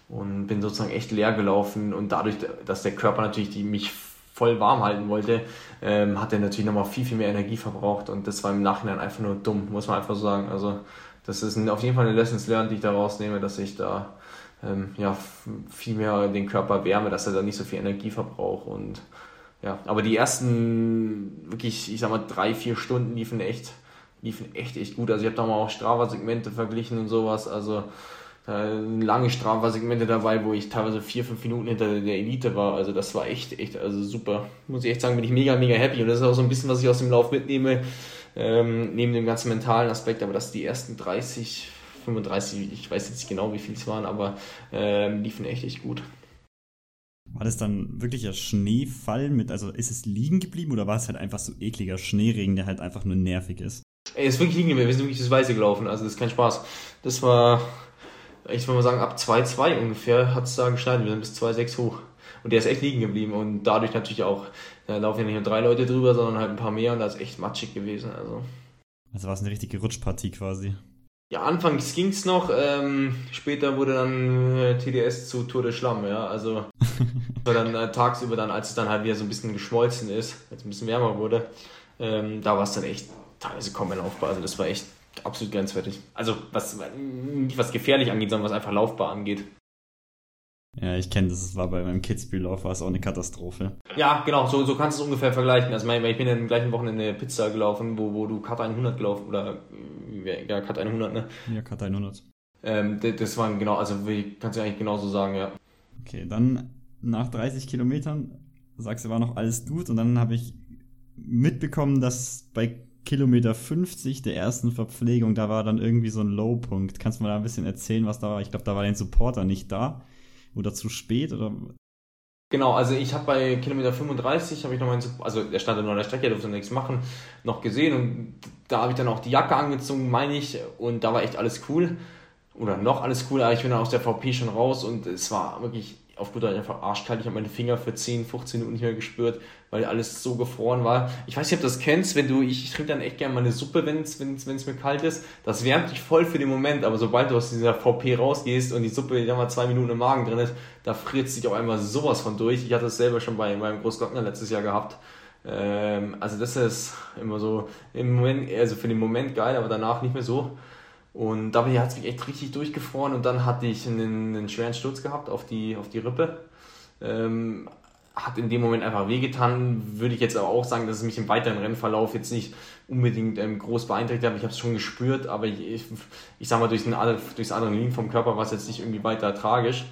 Speaker 1: und bin sozusagen echt leer gelaufen und dadurch, dass der Körper natürlich die, mich voll warm halten wollte, ähm, hat er natürlich nochmal viel, viel mehr Energie verbraucht und das war im Nachhinein einfach nur dumm, muss man einfach so sagen. Also das ist auf jeden Fall eine Lessons learned, die ich da rausnehme, dass ich da ähm, ja, viel mehr den Körper wärme, dass er da nicht so viel Energie verbraucht und ja, aber die ersten wirklich, ich sag mal, drei, vier Stunden liefen echt, liefen echt, echt gut. Also ich habe da mal auch Strava-Segmente verglichen und sowas, also lange Strafsegmente dabei, wo ich teilweise vier, fünf Minuten hinter der Elite war. Also das war echt, echt, also super. Muss ich echt sagen, bin ich mega, mega happy. Und das ist auch so ein bisschen, was ich aus dem Lauf mitnehme, ähm, neben dem ganzen mentalen Aspekt, aber dass die ersten 30, 35, ich weiß jetzt nicht genau, wie viel es waren, aber ähm, liefen echt, echt gut.
Speaker 3: War das dann wirklich ein Schneefall mit, also ist es liegen geblieben oder war es halt einfach so ekliger Schneeregen, der halt einfach nur nervig ist?
Speaker 1: Ey, es ist wirklich liegen geblieben, wir sind wirklich das Weiße gelaufen, also das ist kein Spaß. Das war, ich würde mal sagen, ab 2,2 ungefähr hat es da geschneit. Wir sind bis 2,6 hoch. Und der ist echt liegen geblieben und dadurch natürlich auch, da laufen ja nicht nur drei Leute drüber, sondern halt ein paar mehr und da ist echt matschig gewesen. Also,
Speaker 3: also war es eine richtige Rutschpartie quasi.
Speaker 1: Ja, anfangs ging es noch, ähm, später wurde dann äh, TDS zu Tour de Schlamm, ja, also war dann äh, tagsüber dann, als es dann halt wieder so ein bisschen geschmolzen ist, als es ein bisschen wärmer wurde, ähm, da war es dann echt teilweise kaum mehr laufbar, also das war echt absolut grenzwertig. Also was, nicht was gefährlich angeht, sondern was einfach laufbar angeht.
Speaker 3: Ja, ich kenne das, es war bei meinem Kitzbühel-Lauf, war es auch eine Katastrophe.
Speaker 1: Ja, genau, so, so kannst du es ungefähr vergleichen. Also ich bin ja im gleichen Wochenende Pizza gelaufen, wo, wo du Cut 100 gelaufen, oder ja, Cut 100, ne?
Speaker 3: Ja, Cut 100.
Speaker 1: Ähm, das waren genau, also kannst du eigentlich genauso sagen, ja.
Speaker 3: Okay, dann nach 30 Kilometern sagst du, war noch alles gut und dann habe ich mitbekommen, dass bei Kilometer 50 der ersten Verpflegung, da war dann irgendwie so ein Low-Punkt. Kannst du mal da ein bisschen erzählen, was da war? Ich glaube, da war dein Supporter nicht da. Oder zu spät? Oder?
Speaker 1: Genau, also ich habe bei Kilometer 35, habe ich noch meinen, also der stand nur an der Strecke, durfte nichts machen, noch gesehen und da habe ich dann auch die Jacke angezogen, meine ich, und da war echt alles cool. Oder noch alles cool, aber ich bin dann aus der VP schon raus und es war wirklich auf gut einfach arschkalt. Ich habe meine Finger für 10, 15 Minuten nicht mehr gespürt, weil alles so gefroren war. Ich weiß nicht, ob du das kennst, wenn du, ich, ich trinke dann echt gerne mal eine Suppe, wenn es mir kalt ist. Das wärmt dich voll für den Moment, aber sobald du aus dieser VP rausgehst und die Suppe ja mal zwei Minuten im Magen drin ist, da friert es dich auf einmal sowas von durch. Ich hatte es selber schon bei meinem Großglockner letztes Jahr gehabt. Ähm, also das ist immer so im Moment, also für den Moment geil, aber danach nicht mehr so. Und dabei hat es mich echt richtig durchgefroren und dann hatte ich einen, einen schweren Sturz gehabt auf die, auf die Rippe. Ähm, hat in dem Moment einfach wehgetan. Würde ich jetzt aber auch sagen, dass es mich im weiteren Rennverlauf jetzt nicht unbedingt ähm, groß beeinträchtigt hat. Ich habe es schon gespürt, aber ich, ich, ich sag mal, durch den, durchs Adrenalin vom Körper war es jetzt nicht irgendwie weiter tragisch.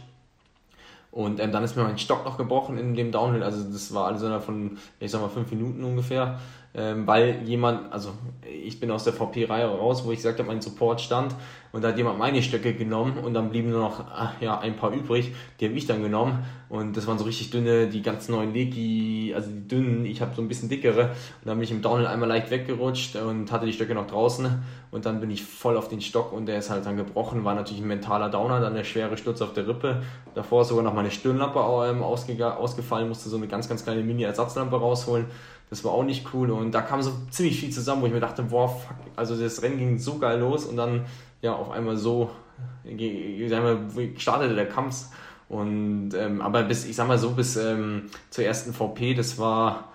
Speaker 1: Und ähm, dann ist mir mein Stock noch gebrochen in dem Downhill. Also das war alles innerhalb von, ich sag mal, fünf Minuten ungefähr ähm, weil jemand, also ich bin aus der VP-Reihe raus, wo ich gesagt habe, mein Support stand und da hat jemand meine Stöcke genommen und dann blieben nur noch ach, ja, ein paar übrig, die habe ich dann genommen und das waren so richtig dünne, die ganz neuen Legi, also die dünnen, ich habe so ein bisschen dickere und dann bin ich im Downhill einmal leicht weggerutscht und hatte die Stöcke noch draußen und dann bin ich voll auf den Stock und der ist halt dann gebrochen, war natürlich ein mentaler Downer, dann der schwere Sturz auf der Rippe, davor sogar noch meine Stirnlampe ähm, ausgefallen, musste so eine ganz, ganz kleine Mini-Ersatzlampe rausholen das war auch nicht cool und da kam so ziemlich viel zusammen, wo ich mir dachte, boah, fuck, also das Rennen ging so geil los und dann ja auf einmal so startete der Kampf und ähm, aber bis ich sag mal so bis ähm, zur ersten VP, das war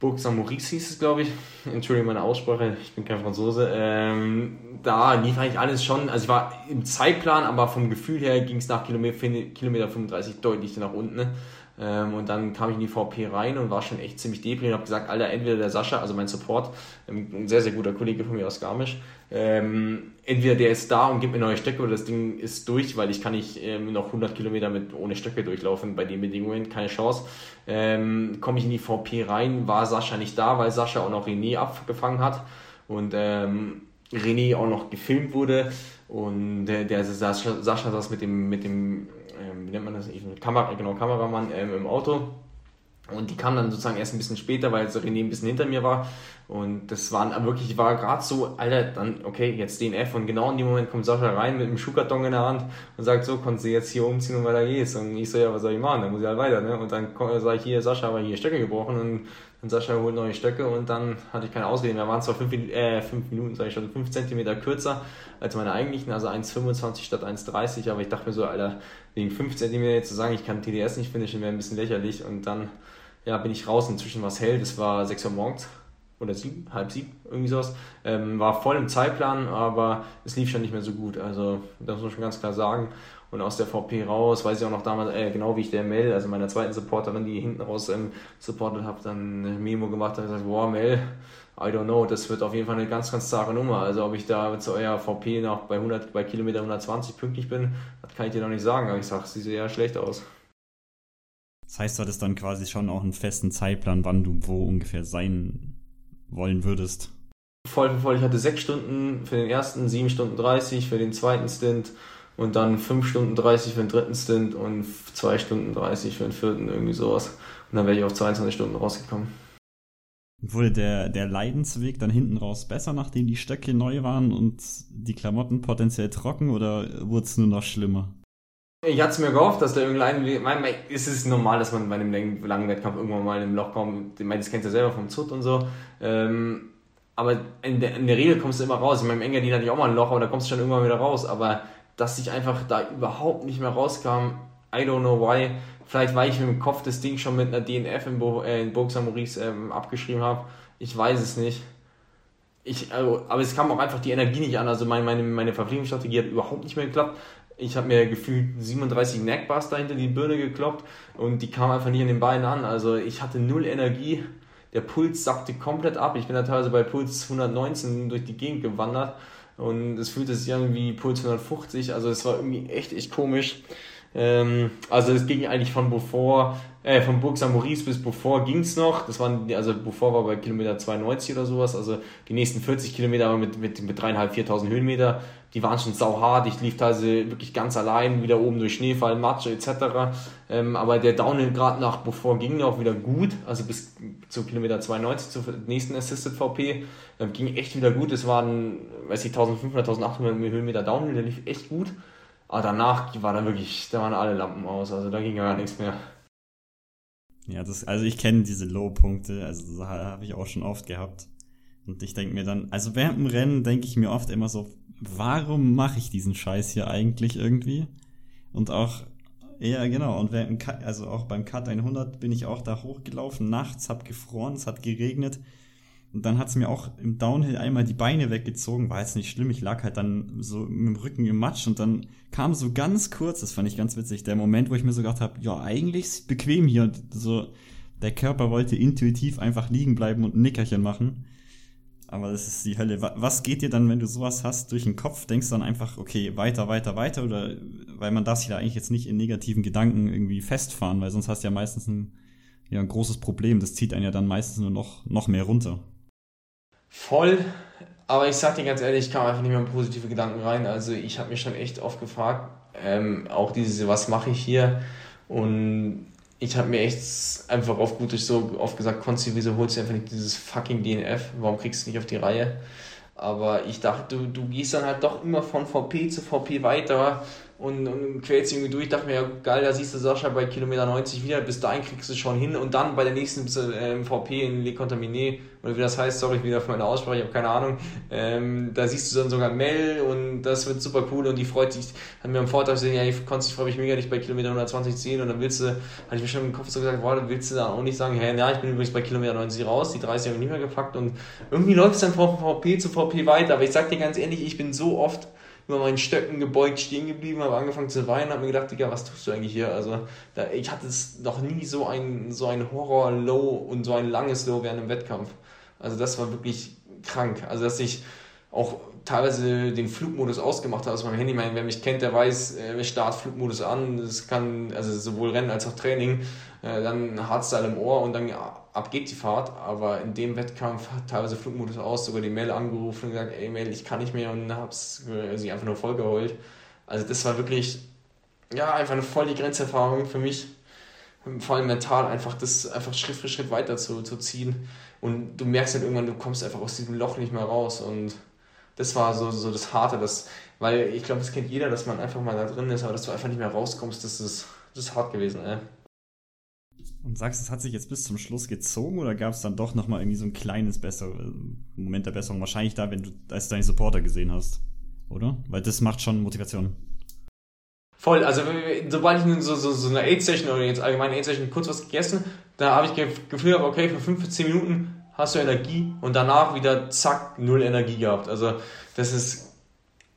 Speaker 1: Burg St. Maurice hieß es, glaube ich. Entschuldigung meine Aussprache, ich bin kein Franzose. Ähm, da lief eigentlich alles schon, also ich war im Zeitplan, aber vom Gefühl her ging es nach Kilometer, Kilometer 35 deutlich nach unten. Ähm, und dann kam ich in die VP rein und war schon echt ziemlich deprimiert und habe gesagt, Alter, entweder der Sascha, also mein Support, ähm, ein sehr, sehr guter Kollege von mir aus Garmisch, ähm, entweder der ist da und gibt mir neue Stöcke oder das Ding ist durch, weil ich kann nicht ähm, noch 100 Kilometer mit ohne Stöcke durchlaufen bei den Bedingungen, keine Chance. Ähm, Komme ich in die VP rein, war Sascha nicht da, weil Sascha auch noch René abgefangen hat und ähm, René auch noch gefilmt wurde und der, der Sascha, Sascha saß mit dem, mit dem ähm, wie nennt man das, Kamera, genau, Kameramann ähm, im Auto. Und die kam dann sozusagen erst ein bisschen später, weil so René ein bisschen hinter mir war. Und das waren wirklich, war gerade so, Alter, dann, okay, jetzt DNF. Und genau in dem Moment kommt Sascha rein mit einem Schuhkarton in der Hand und sagt, so, konntest du jetzt hier umziehen und weiter geht's. Und ich so, ja, was soll ich machen? Dann muss ich halt weiter, ne? Und dann sage ich, hier, Sascha, aber hier Stöcke gebrochen. Und und Sascha holt neue Stöcke und dann hatte ich keine Ausrede mehr. Waren zwar 5 äh, fünf Minuten, sage ich schon, 5 cm kürzer als meine eigentlichen, also 1,25 statt 1,30, aber ich dachte mir so, Alter, wegen 5 cm zu sagen, ich kann TDS nicht finishen, wäre ein bisschen lächerlich und dann ja, bin ich raus. Inzwischen war es hell, das war 6 Uhr morgens oder 7, halb 7, irgendwie sowas. Ähm, war voll im Zeitplan, aber es lief schon nicht mehr so gut. Also, das muss man schon ganz klar sagen und aus der VP raus, weiß ich auch noch damals, äh, genau wie ich der Mel, also meiner zweiten Supporterin, die hinten raus ähm, supportet habe, dann eine Memo gemacht und gesagt, wow Mel, I don't know, das wird auf jeden Fall eine ganz, ganz zahre Nummer. Also ob ich da zu eurer VP noch bei 100, bei Kilometer 120 pünktlich bin, das kann ich dir noch nicht sagen, aber ich sag, sie sieht eher schlecht aus.
Speaker 3: Das heißt, du hattest dann quasi schon auch einen festen Zeitplan, wann du wo ungefähr sein wollen würdest.
Speaker 1: Voll, voll. Ich hatte sechs Stunden für den ersten, sieben Stunden 30 für den zweiten Stint und dann 5 Stunden 30 für den dritten Stint und 2 Stunden 30 für den vierten, irgendwie sowas. Und dann wäre ich auf 22 Stunden rausgekommen.
Speaker 3: Wurde der, der Leidensweg dann hinten raus besser, nachdem die Stöcke neu waren und die Klamotten potenziell trocken oder wurde es nur noch schlimmer?
Speaker 1: Ich hatte es mir gehofft, dass der irgendein, es ist normal, dass man bei einem langen Wettkampf irgendwann mal im Loch kommt. Ich meine, das kennt ihr selber vom Zut und so. Ähm, aber in der, in der Regel kommst du immer raus. In meinem Engadin hatte ich auch mal ein Loch, aber da kommst du schon irgendwann wieder raus. Aber dass ich einfach da überhaupt nicht mehr rauskam, I don't know why. Vielleicht, weil ich mit dem Kopf das Ding schon mit einer DNF in, Bo äh, in Burg Maurice ähm, abgeschrieben habe. Ich weiß es nicht. Ich, also, aber es kam auch einfach die Energie nicht an. Also meine, meine, meine Verpflegungsstrategie hat überhaupt nicht mehr geklappt. Ich habe mir gefühlt 37 Neckbars dahinter die Birne gekloppt und die kam einfach nicht an den Beinen an. Also ich hatte null Energie. Der Puls sackte komplett ab. Ich bin da teilweise bei Puls 119 durch die Gegend gewandert und es fühlte sich an wie Puls 150. Also es war irgendwie echt, echt komisch. Ähm, also es ging eigentlich von Beaufort, äh, von Burg St. Maurice bis Beaufort ging's noch. Das waren, also Beaufort war bei Kilometer 92 oder sowas. Also die nächsten 40 Kilometer aber mit, mit, mit 3.500, 4.000 Höhenmeter. Die waren schon sauhart. Ich lief teilweise wirklich ganz allein, wieder oben durch Schneefall, Matsche etc. Ähm, aber der Downhill gerade nach Beaufort ging auch wieder gut. Also bis zu Kilometer 92 zur nächsten Assisted VP ähm, ging echt wieder gut. Es waren, weiß ich, 1500, 1800 Höhenmeter Downhill. Der lief echt gut. Aber danach war dann wirklich, da waren alle Lampen aus, also da ging gar nichts mehr.
Speaker 3: Ja, das, also ich kenne diese Low-Punkte, also habe ich auch schon oft gehabt. Und ich denke mir dann, also während dem Rennen denke ich mir oft immer so, warum mache ich diesen Scheiß hier eigentlich irgendwie? Und auch, ja genau, und während also auch beim Cut 100 bin ich auch da hochgelaufen, nachts, hab gefroren, es hat geregnet und dann hat es mir auch im Downhill einmal die Beine weggezogen. War jetzt nicht schlimm. Ich lag halt dann so mit dem Rücken im Matsch und dann kam so ganz kurz, das fand ich ganz witzig, der Moment, wo ich mir so gedacht habe, ja, eigentlich ist bequem hier. Und so, der Körper wollte intuitiv einfach liegen bleiben und ein Nickerchen machen. Aber das ist die Hölle. Was geht dir dann, wenn du sowas hast, durch den Kopf? Denkst du dann einfach, okay, weiter, weiter, weiter? Oder weil man darf sich da eigentlich jetzt nicht in negativen Gedanken irgendwie festfahren, weil sonst hast du ja meistens ein, ja, ein großes Problem. Das zieht einen ja dann meistens nur noch, noch mehr runter.
Speaker 1: Voll, aber ich sag dir ganz ehrlich, ich kam einfach nicht mehr in positive Gedanken rein. Also ich habe mich schon echt oft gefragt, ähm, auch diese, was mache ich hier? Und ich habe mir echt einfach auf gut durch so oft gesagt, Konzi, wieso holst du einfach nicht dieses fucking DNF? Warum kriegst du nicht auf die Reihe? Aber ich dachte, du, du gehst dann halt doch immer von VP zu VP weiter und, und quälst irgendwie durch. Ich dachte mir, ja, geil, da siehst du Sascha bei Kilometer 90 wieder, bis dahin kriegst du schon hin. Und dann bei der nächsten äh, VP in Le Contaminé, oder wie das heißt, sorry, wieder für meine Aussprache, ich habe keine Ahnung, ähm, da siehst du dann sogar Mel und das wird super cool und die freut sich, hat mir am Vortag gesehen, ja, ich, konnte, freue mich mega, dich bei Kilometer 120 sehen. Und dann willst du, hatte ich mir schon im Kopf so gesagt, boah, dann willst du da auch nicht sagen, hey, ja, ich bin übrigens bei Kilometer 90 raus, die 30 habe ich nicht mehr gepackt. Und irgendwie läuft es dann von VP zu VP weiter, aber ich sag dir ganz ehrlich, ich bin so oft über meinen Stöcken gebeugt stehen geblieben, habe angefangen zu weinen, habe mir gedacht, Digga, was tust du eigentlich hier? Also, da, ich hatte es noch nie so ein, so ein Horror-Low und so ein langes Low während einem Wettkampf. Also, das war wirklich krank. Also, dass ich auch teilweise den Flugmodus ausgemacht habe aus meinem Handy. Ich meine, wer mich kennt, der weiß, äh, Start Flugmodus an. Das kann, also sowohl Rennen als auch Training. Äh, dann Hardstyle im Ohr und dann ab geht die Fahrt, aber in dem Wettkampf hat teilweise Flugmodus aus, sogar die Mail angerufen und gesagt, ey Mail, ich kann nicht mehr und hab's sie einfach nur vollgeholt. Also das war wirklich, ja, einfach eine voll die Grenzerfahrung für mich. Vor allem mental einfach das einfach Schritt für Schritt weiter zu, zu ziehen. Und du merkst halt irgendwann, du kommst einfach aus diesem Loch nicht mehr raus. Und das war so, so das Harte, das, weil ich glaube, das kennt jeder, dass man einfach mal da drin ist, aber dass du einfach nicht mehr rauskommst, das ist, das ist hart gewesen, ey.
Speaker 3: Und sagst, es hat sich jetzt bis zum Schluss gezogen oder gab es dann doch nochmal irgendwie so ein kleines besser, Moment der Besserung? Wahrscheinlich da, wenn du als deine Supporter gesehen hast, oder? Weil das macht schon Motivation.
Speaker 1: Voll, also sobald ich so, so, so eine Aid-Session oder jetzt allgemein Aid-Session kurz was gegessen, da habe ich gefühlt, okay, für 15 Minuten hast du Energie und danach wieder zack, null Energie gehabt. Also das ist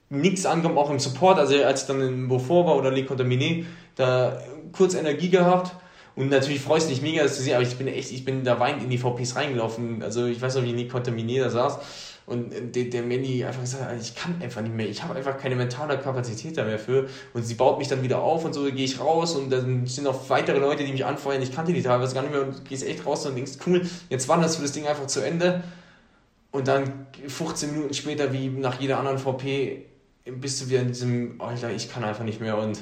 Speaker 1: nichts angekommen, auch im Support. Also als ich dann in Beaufort war oder Le Contaminé, da kurz Energie gehabt und natürlich freust du dich mega, das zu sehen, aber ich bin echt, ich bin da weinend in die VPs reingelaufen. Also ich weiß noch, wie Nick Contaminier da saß und der, der Manny einfach gesagt hat, ich kann einfach nicht mehr, ich habe einfach keine mentale Kapazität da mehr für. Und sie baut mich dann wieder auf und so gehe ich raus und dann sind noch weitere Leute, die mich anfeuern. Ich kannte die teilweise gar nicht mehr und gehst echt raus und denkst, cool, jetzt wanderst du das Ding einfach zu Ende. Und dann 15 Minuten später, wie nach jeder anderen VP, bist du wieder in diesem, Alter, ich kann einfach nicht mehr und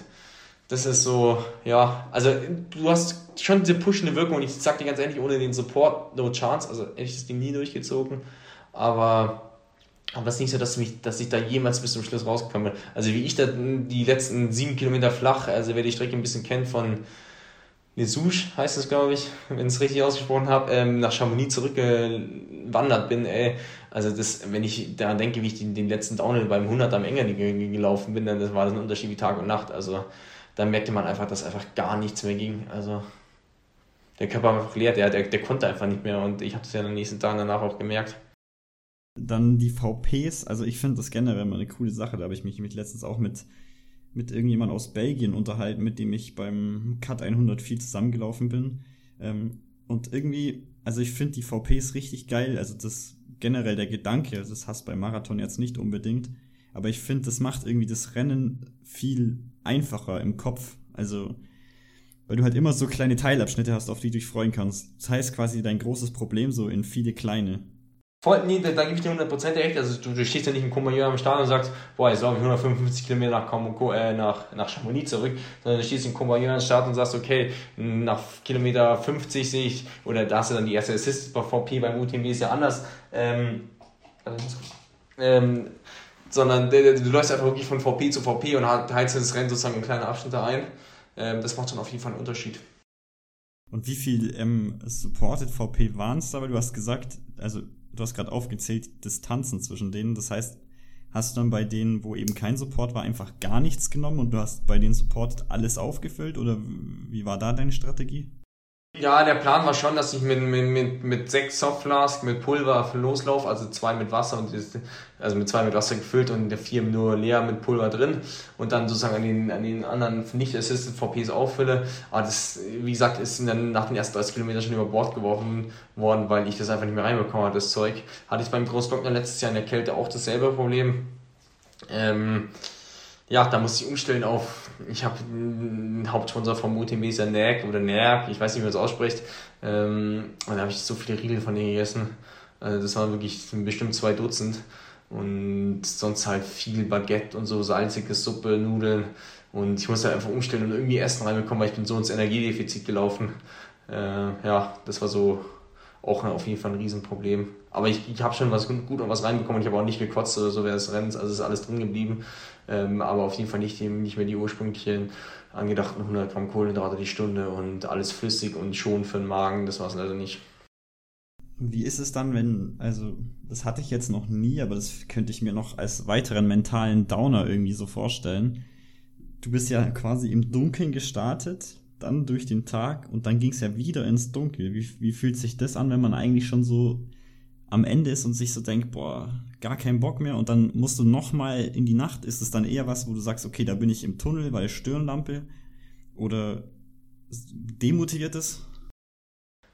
Speaker 1: das ist so, ja, also du hast schon diese pushende Wirkung und ich sag dir ganz ehrlich, ohne den Support, no chance, also hätte ich das Ding nie durchgezogen, aber, aber es ist nicht so, dass, mich, dass ich da jemals bis zum Schluss rausgekommen bin. Also wie ich da die letzten sieben Kilometer flach, also wer die Strecke ein bisschen kennt von Lesouche heißt es, glaube ich, wenn ich es richtig ausgesprochen habe, ähm, nach Chamonix zurückgewandert bin, ey. Also das, wenn ich daran denke, wie ich den, den letzten Downhill beim 100 am Enger gelaufen bin, dann das war das ein Unterschied wie Tag und Nacht. Also dann merkte man einfach, dass einfach gar nichts mehr ging. Also der Körper war einfach leer, der, der, der konnte einfach nicht mehr und ich habe das ja in den nächsten Tagen danach auch gemerkt.
Speaker 3: Dann die VPs, also ich finde das generell mal eine coole Sache, da habe ich mich, letztens auch mit mit irgendjemand aus Belgien unterhalten, mit dem ich beim Cut 100 viel zusammengelaufen bin. Ähm, und irgendwie, also ich finde die VPs richtig geil. Also das generell der Gedanke, das hast bei Marathon jetzt nicht unbedingt. Aber ich finde, das macht irgendwie das Rennen viel einfacher im Kopf. Also, weil du halt immer so kleine Teilabschnitte hast, auf die du dich freuen kannst. Das heißt quasi dein großes Problem so in viele kleine.
Speaker 1: Voll, nee, da, gebe ich dir 100% recht. Also du, du stehst ja nicht im Courmayeur am Start und sagst, boah, jetzt laufe ich 155 Kilometer nach, äh, nach, nach Chamonix zurück, sondern du stehst im Courmayeur am Start und sagst, okay, nach Kilometer 50 sehe ich, oder da hast du dann die erste Assist bei VP, beim UTMB ist ja anders. Ähm, ähm, sondern du, du läufst einfach wirklich von VP zu VP und heizt das Rennen sozusagen in kleine Abschnitte ein. Ähm, das macht schon auf jeden Fall einen Unterschied.
Speaker 3: Und wie viel ähm, Supported VP waren es da? Weil du hast gesagt, also du hast gerade aufgezählt, Distanzen zwischen denen. Das heißt, hast du dann bei denen, wo eben kein Support war, einfach gar nichts genommen und du hast bei denen Support alles aufgefüllt oder wie war da deine Strategie?
Speaker 1: Ja, der Plan war schon, dass ich mit, mit, mit, mit sechs Softflask mit Pulver loslaufe, also zwei mit Wasser und also mit zwei mit Wasser gefüllt und der vier nur leer mit Pulver drin und dann sozusagen an den, an den anderen nicht Assisted VPs auffülle. Aber das, wie gesagt, ist dann nach den ersten 30 Kilometern schon über Bord geworfen worden, weil ich das einfach nicht mehr reinbekommen habe, das Zeug. Hatte ich beim Großglockner letztes Jahr in der Kälte auch dasselbe Problem. Ähm, ja, da musste ich umstellen auf, ich habe einen Hauptsponsor ist ja NAG oder NAG, ich weiß nicht, wie man es ausspricht. Ähm, und da habe ich so viele Riegel von denen gegessen. Also das waren wirklich bestimmt zwei Dutzend. Und sonst halt viel Baguette und so, salzige Suppe, Nudeln. Und ich musste halt einfach umstellen und irgendwie Essen reinbekommen, weil ich bin so ins Energiedefizit gelaufen. Äh, ja, das war so auch auf jeden Fall ein Riesenproblem. Aber ich, ich habe schon was gut und was reinbekommen. Ich habe auch nicht gekotzt oder so während des Rennens. Also ist alles drin geblieben. Ähm, aber auf jeden Fall nicht, nicht mehr die ursprünglichen angedachten 100 Gramm Kohlenhydrate die Stunde und alles flüssig und schon für den Magen. Das war es leider nicht.
Speaker 3: Wie ist es dann, wenn, also das hatte ich jetzt noch nie, aber das könnte ich mir noch als weiteren mentalen Downer irgendwie so vorstellen. Du bist ja quasi im Dunkeln gestartet, dann durch den Tag und dann ging es ja wieder ins Dunkel. Wie, wie fühlt sich das an, wenn man eigentlich schon so am Ende ist und sich so denkt, boah, gar keinen Bock mehr und dann musst du nochmal in die Nacht, ist es dann eher was, wo du sagst, okay, da bin ich im Tunnel, weil Stirnlampe oder demotiviert ist?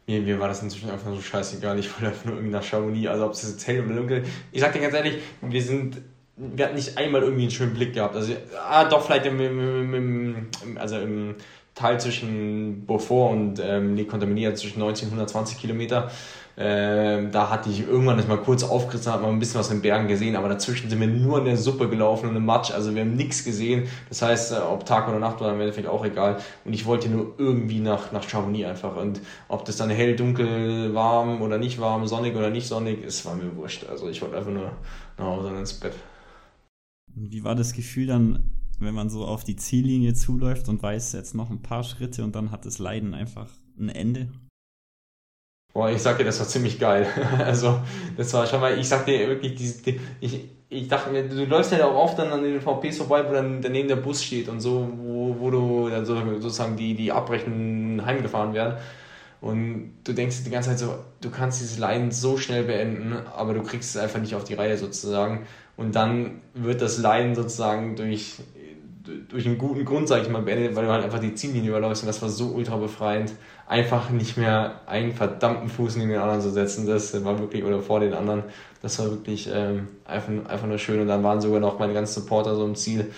Speaker 1: Mir, mir war das inzwischen einfach so scheißegal, ich wollte einfach nur irgendwie nach Chamonix, also ob es jetzt hell oder dunkel Ich sag dir ganz ehrlich, wir sind, wir hatten nicht einmal irgendwie einen schönen Blick gehabt, also, ah, doch, vielleicht im, im, im, im also im Teil zwischen Beaufort und ähm, Le Contaminier zwischen 19 und 120 Kilometer. Ähm, da hatte ich irgendwann das mal kurz aufgerissen, hat man ein bisschen was in den Bergen gesehen, aber dazwischen sind wir nur in der Suppe gelaufen und im Matsch, also wir haben nichts gesehen. Das heißt, äh, ob Tag oder Nacht war im Endeffekt auch egal. Und ich wollte nur irgendwie nach, nach Chamonix einfach. Und ob das dann hell, dunkel, warm oder nicht warm, sonnig oder nicht sonnig, es war mir wurscht. Also ich wollte einfach nur nach Hause und ins Bett.
Speaker 3: Wie war das Gefühl dann, wenn man so auf die Ziellinie zuläuft und weiß jetzt noch ein paar Schritte und dann hat das Leiden einfach ein Ende?
Speaker 1: Boah, ich sag dir, das war ziemlich geil. also, das war schon mal, ich sag dir wirklich, die, ich, ich dachte mir, du läufst ja auch oft dann an den VPs vorbei, wo dann daneben der Bus steht und so, wo, wo du dann so, sozusagen die, die abbrechen heimgefahren werden. Und du denkst die ganze Zeit so, du kannst dieses Leiden so schnell beenden, aber du kriegst es einfach nicht auf die Reihe sozusagen. Und dann wird das Leiden sozusagen durch, durch einen guten Grund, sag ich mal, beendet, weil du halt einfach die Ziellinie überläufst und das war so ultra befreiend einfach nicht mehr einen verdammten Fuß neben den anderen zu setzen. Das war wirklich, oder vor den anderen, das war wirklich ähm, einfach, einfach nur schön. Und dann waren sogar noch meine ganzen Supporter so im Ziel.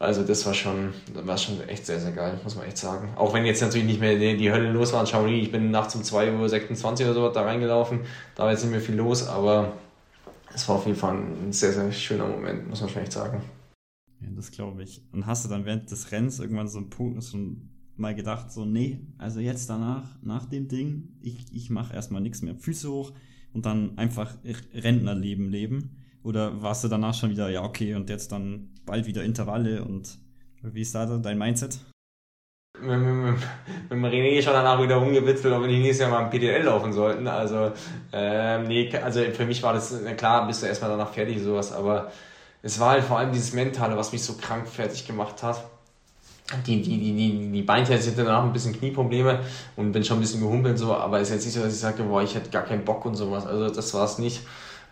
Speaker 1: Also das war schon, das war schon echt sehr, sehr geil, muss man echt sagen. Auch wenn jetzt natürlich nicht mehr die, die Hölle los war in Chamonix. Ich bin nachts um 2.26 Uhr oder so da reingelaufen. Da war jetzt nicht mehr viel los, aber es war auf jeden Fall ein sehr, sehr schöner Moment, muss man schon echt sagen.
Speaker 3: Ja, das glaube ich. Und hast du dann während des Rennens irgendwann so einen Punkt, so mal gedacht, so, nee, also jetzt danach, nach dem Ding, ich, ich mache erstmal nichts mehr. Füße hoch und dann einfach Rentnerleben leben? Oder warst du danach schon wieder, ja, okay, und jetzt dann bald wieder Intervalle und wie ist da dein Mindset?
Speaker 1: mit, mit, mit René schon danach wieder rumgewitzelt, ob wir nicht nächstes Jahr mal im PDL laufen sollten. Also, ähm, nee, also für mich war das, klar, bist du erstmal danach fertig, sowas, aber es war halt vor allem dieses Mentale, was mich so krank fertig gemacht hat. Die, die, die, die, die Beinteile sind danach ein bisschen Knieprobleme und bin schon ein bisschen gehumpelt, so, aber es ist jetzt nicht so, dass ich sage, boah, ich hätte gar keinen Bock und sowas. Also, das war es nicht.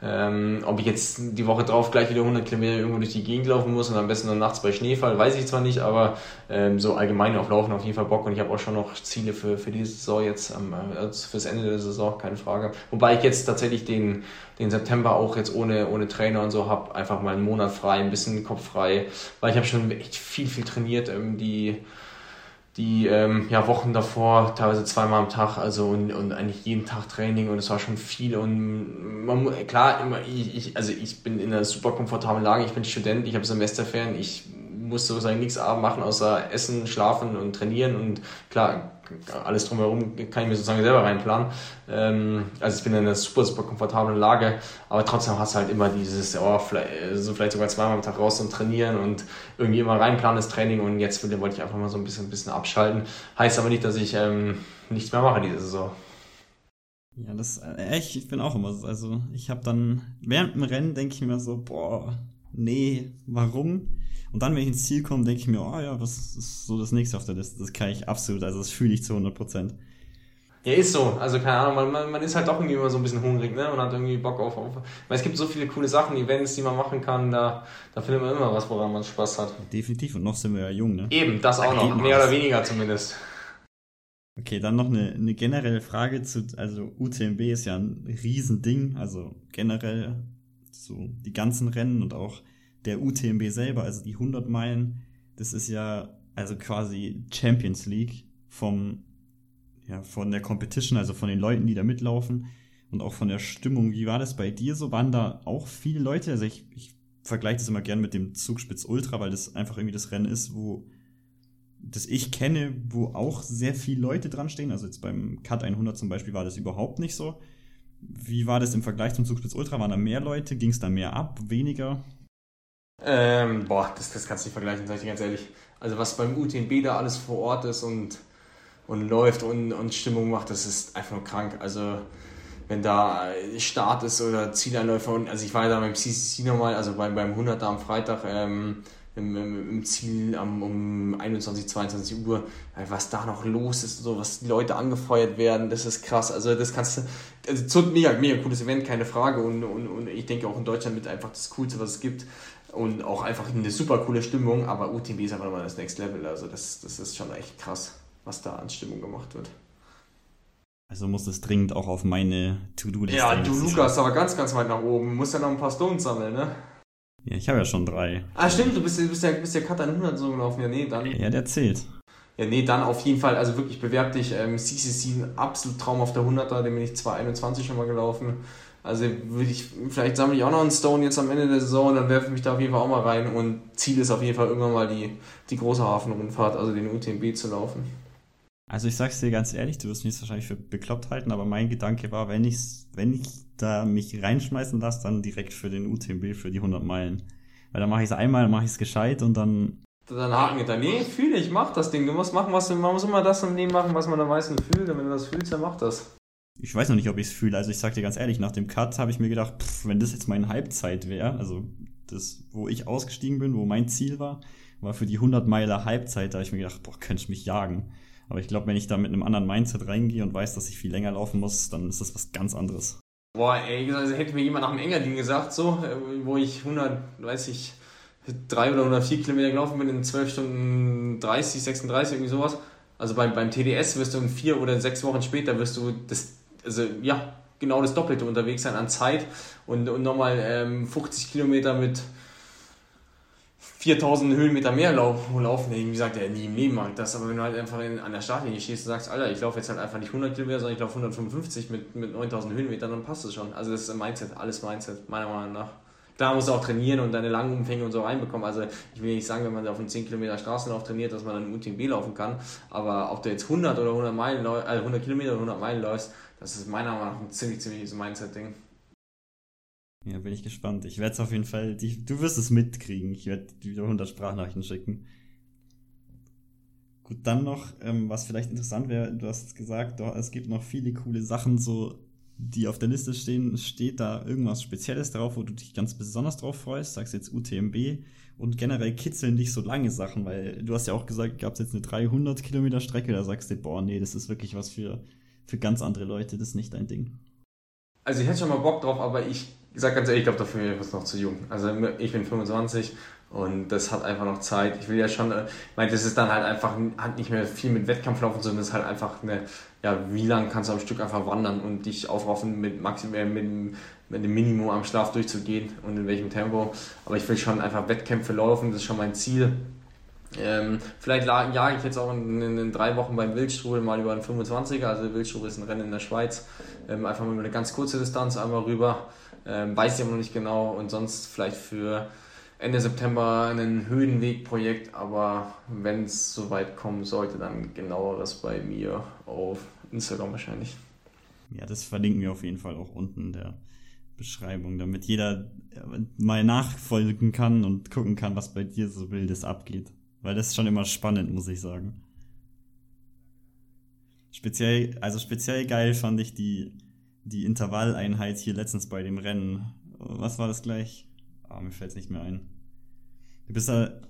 Speaker 1: Ähm, ob ich jetzt die Woche drauf gleich wieder 100 Kilometer irgendwo durch die Gegend laufen muss und am besten nur nachts bei Schneefall, weiß ich zwar nicht, aber ähm, so allgemein auf Laufen auf jeden Fall Bock und ich habe auch schon noch Ziele für, für diese Saison jetzt, ähm, also fürs Ende der Saison, keine Frage. Wobei ich jetzt tatsächlich den, den September auch jetzt ohne, ohne Trainer und so habe, einfach mal einen Monat frei, ein bisschen Kopf frei, weil ich habe schon echt viel, viel trainiert, ähm, die die ähm, ja, Wochen davor, teilweise zweimal am Tag, also und, und eigentlich jeden Tag Training und es war schon viel und man, klar, immer, ich, ich, also ich bin in einer super komfortablen Lage, ich bin Student, ich habe Semesterferien, ich muss sozusagen nichts machen, außer essen, schlafen und trainieren und klar, alles drumherum kann ich mir sozusagen selber reinplanen. Ähm, also ich bin in einer super, super komfortablen Lage, aber trotzdem hast du halt immer dieses, oh, vielleicht, so vielleicht sogar zweimal am Tag raus und trainieren und irgendwie immer reinplanen das Training und jetzt wollte ich einfach mal so ein bisschen, ein bisschen abschalten. Heißt aber nicht, dass ich ähm, nichts mehr mache diese Saison.
Speaker 3: Ja, das äh, echt, ich bin auch immer so, also ich habe dann während dem Rennen denke ich mir so, boah, nee, warum? Und dann, wenn ich ins Ziel komme, denke ich mir, oh ja, was ist so das nächste auf der Liste? Das kann ich absolut, also das fühle ich zu 100 Prozent.
Speaker 1: Ja, ist so. Also keine Ahnung, man, man, man ist halt doch irgendwie immer so ein bisschen hungrig, ne? Und hat irgendwie Bock auf, auf. Weil es gibt so viele coole Sachen, Events, die man machen kann, da, da findet man immer was, woran man Spaß hat.
Speaker 3: Definitiv, und noch sind wir ja jung, ne?
Speaker 1: Eben, das auch noch. Mehr oder weniger zumindest.
Speaker 3: Okay, dann noch eine, eine generelle Frage zu, also UTMB ist ja ein Riesending, also generell so die ganzen Rennen und auch der UTMB selber, also die 100 Meilen, das ist ja also quasi Champions League vom, ja, von der Competition, also von den Leuten, die da mitlaufen und auch von der Stimmung. Wie war das bei dir so? Waren da auch viele Leute? Also ich, ich vergleiche das immer gern mit dem Zugspitz Ultra, weil das einfach irgendwie das Rennen ist, wo das ich kenne, wo auch sehr viele Leute dran stehen. Also jetzt beim Cut 100 zum Beispiel war das überhaupt nicht so. Wie war das im Vergleich zum Zugspitz Ultra? Waren da mehr Leute? Ging es da mehr ab? Weniger?
Speaker 1: Ähm, boah, das, das kannst du nicht vergleichen, sag ich dir ganz ehrlich. Also was beim UTMB da alles vor Ort ist und, und läuft und, und Stimmung macht, das ist einfach nur krank. Also wenn da Start ist oder Zieleinläufer und also ich war ja da beim CCC nochmal, also beim, beim 100 am Freitag ähm, im, im, im, Ziel um, um 21, 22 Uhr, was da noch los ist, so was die Leute angefeuert werden, das ist krass. Also das kannst du, also mega, mega cooles Event, keine Frage und, und, und ich denke auch in Deutschland mit einfach das Coolste, was es gibt und auch einfach eine super coole Stimmung, aber UTMB ist einfach nochmal das Next Level. Also das, das ist schon echt krass, was da an Stimmung gemacht wird.
Speaker 3: Also muss es dringend auch auf meine To-Do-Liste.
Speaker 1: Ja, du Lukas, aber ganz, ganz weit nach oben. Du musst ja noch ein paar Stones sammeln, ne?
Speaker 3: Ja, ich habe ja schon drei.
Speaker 1: Ah, stimmt, du bist, bist ja, bist ja Cut 100 so gelaufen. Ja, nee, dann.
Speaker 3: Ja, der zählt.
Speaker 1: Ja, nee, dann auf jeden Fall, also wirklich bewerb dich. Ähm, CCC, ein absolut Traum auf der 100er, den bin ich 2021 schon mal gelaufen. Also würde ich, vielleicht sammle ich auch noch einen Stone jetzt am Ende der Saison und dann werfe ich mich da auf jeden Fall auch mal rein. Und Ziel ist auf jeden Fall irgendwann mal die, die große Hafenrundfahrt, also den UTMB zu laufen.
Speaker 3: Also ich sag's dir ganz ehrlich, du wirst mich wahrscheinlich für bekloppt halten, aber mein Gedanke war, wenn ich, wenn ich da mich reinschmeißen lasse, dann direkt für den UTMB, für die 100 Meilen. Weil dann mache ich es einmal, dann mache ich es gescheit und dann...
Speaker 1: Dann haken hinter. Nee, fühle ich, mach das Ding. Du musst machen, was du, man muss immer das im Leben machen, was man am meisten fühlt. Und wenn du das fühlst, dann mach das
Speaker 3: ich weiß noch nicht, ob ich es fühle. Also ich sag dir ganz ehrlich, nach dem Cut habe ich mir gedacht, pff, wenn das jetzt meine Halbzeit wäre, also das, wo ich ausgestiegen bin, wo mein Ziel war, war für die 100 Meiler Halbzeit, da habe ich mir gedacht, boah, könnte ich mich jagen. Aber ich glaube, wenn ich da mit einem anderen Mindset reingehe und weiß, dass ich viel länger laufen muss, dann ist das was ganz anderes.
Speaker 1: Boah, ey, also hätte mir jemand nach dem Engadin gesagt, so, äh, wo ich 100, weiß ich, 3 oder 104 Kilometer gelaufen bin in 12 Stunden 30, 36, irgendwie sowas. Also beim, beim TDS wirst du in vier oder sechs Wochen später wirst du das also ja, genau das Doppelte unterwegs sein an Zeit und, und nochmal ähm, 50 Kilometer mit 4000 Höhenmeter mehr laufen. laufen. Wie gesagt, ja, nie im Leben mag das, aber wenn du halt einfach in, an der Startlinie stehst und sagst, Alter, ich laufe jetzt halt einfach nicht 100 Kilometer, sondern ich laufe 155 mit, mit 9000 Höhenmetern, dann passt es schon. Also das ist ein Mindset, alles Mindset, meiner Meinung nach. Da musst du auch trainieren und deine langen Umfänge und so reinbekommen. Also ich will nicht sagen, wenn man auf einen 10 Kilometer Straßenlauf trainiert, dass man dann UTMB laufen kann. Aber ob du jetzt 100 oder 100 Meilen, äh, 100 Kilometer oder 100 Meilen läufst, das ist meiner Meinung nach ein ziemlich, ziemliches Mindset-Ding.
Speaker 3: Ja, bin ich gespannt. Ich werde es auf jeden Fall, die, du wirst es mitkriegen. Ich werde wieder 100 Sprachnachrichten schicken. Gut, dann noch, ähm, was vielleicht interessant wäre, du hast gesagt, doch, es gibt noch viele coole Sachen, so die auf der Liste stehen. Steht da irgendwas Spezielles drauf, wo du dich ganz besonders drauf freust? Sagst jetzt UTMB und generell kitzeln dich so lange Sachen, weil du hast ja auch gesagt, gab es jetzt eine 300 Kilometer Strecke, da sagst du, boah, nee, das ist wirklich was für, für ganz andere Leute, das ist nicht dein Ding.
Speaker 1: Also ich hätte schon mal Bock drauf, aber ich sag ganz ehrlich, ich glaube, dafür bin ich noch zu jung. Also ich bin 25 und das hat einfach noch Zeit. Ich will ja schon, äh, ich meine, das ist dann halt einfach, hat nicht mehr viel mit Wettkampflaufen, sondern das ist halt einfach eine, ja, wie lange kannst du am Stück einfach wandern und dich aufraffen mit maximal, mit, mit dem Minimum am Schlaf durchzugehen und in welchem Tempo. Aber ich will schon einfach Wettkämpfe laufen, das ist schon mein Ziel. Ähm, vielleicht jage ich jetzt auch in, in, in, drei Wochen beim Wildstrudel mal über einen 25er. Also Wildstrudel ist ein Rennen in der Schweiz. Ähm, einfach mal über eine ganz kurze Distanz einmal rüber. Ähm, weiß ich aber noch nicht genau. Und sonst vielleicht für Ende September ein Höhenwegprojekt. Aber wenn es soweit kommen sollte, dann genaueres bei mir auf Instagram wahrscheinlich.
Speaker 3: Ja, das verlinken wir auf jeden Fall auch unten in der Beschreibung, damit jeder mal nachfolgen kann und gucken kann, was bei dir so wildes abgeht. Weil das ist schon immer spannend, muss ich sagen. Speziell, also speziell geil fand ich die, die Intervalleinheit hier letztens bei dem Rennen. Was war das gleich? Ah, mir fällt es nicht mehr ein. Du bist da,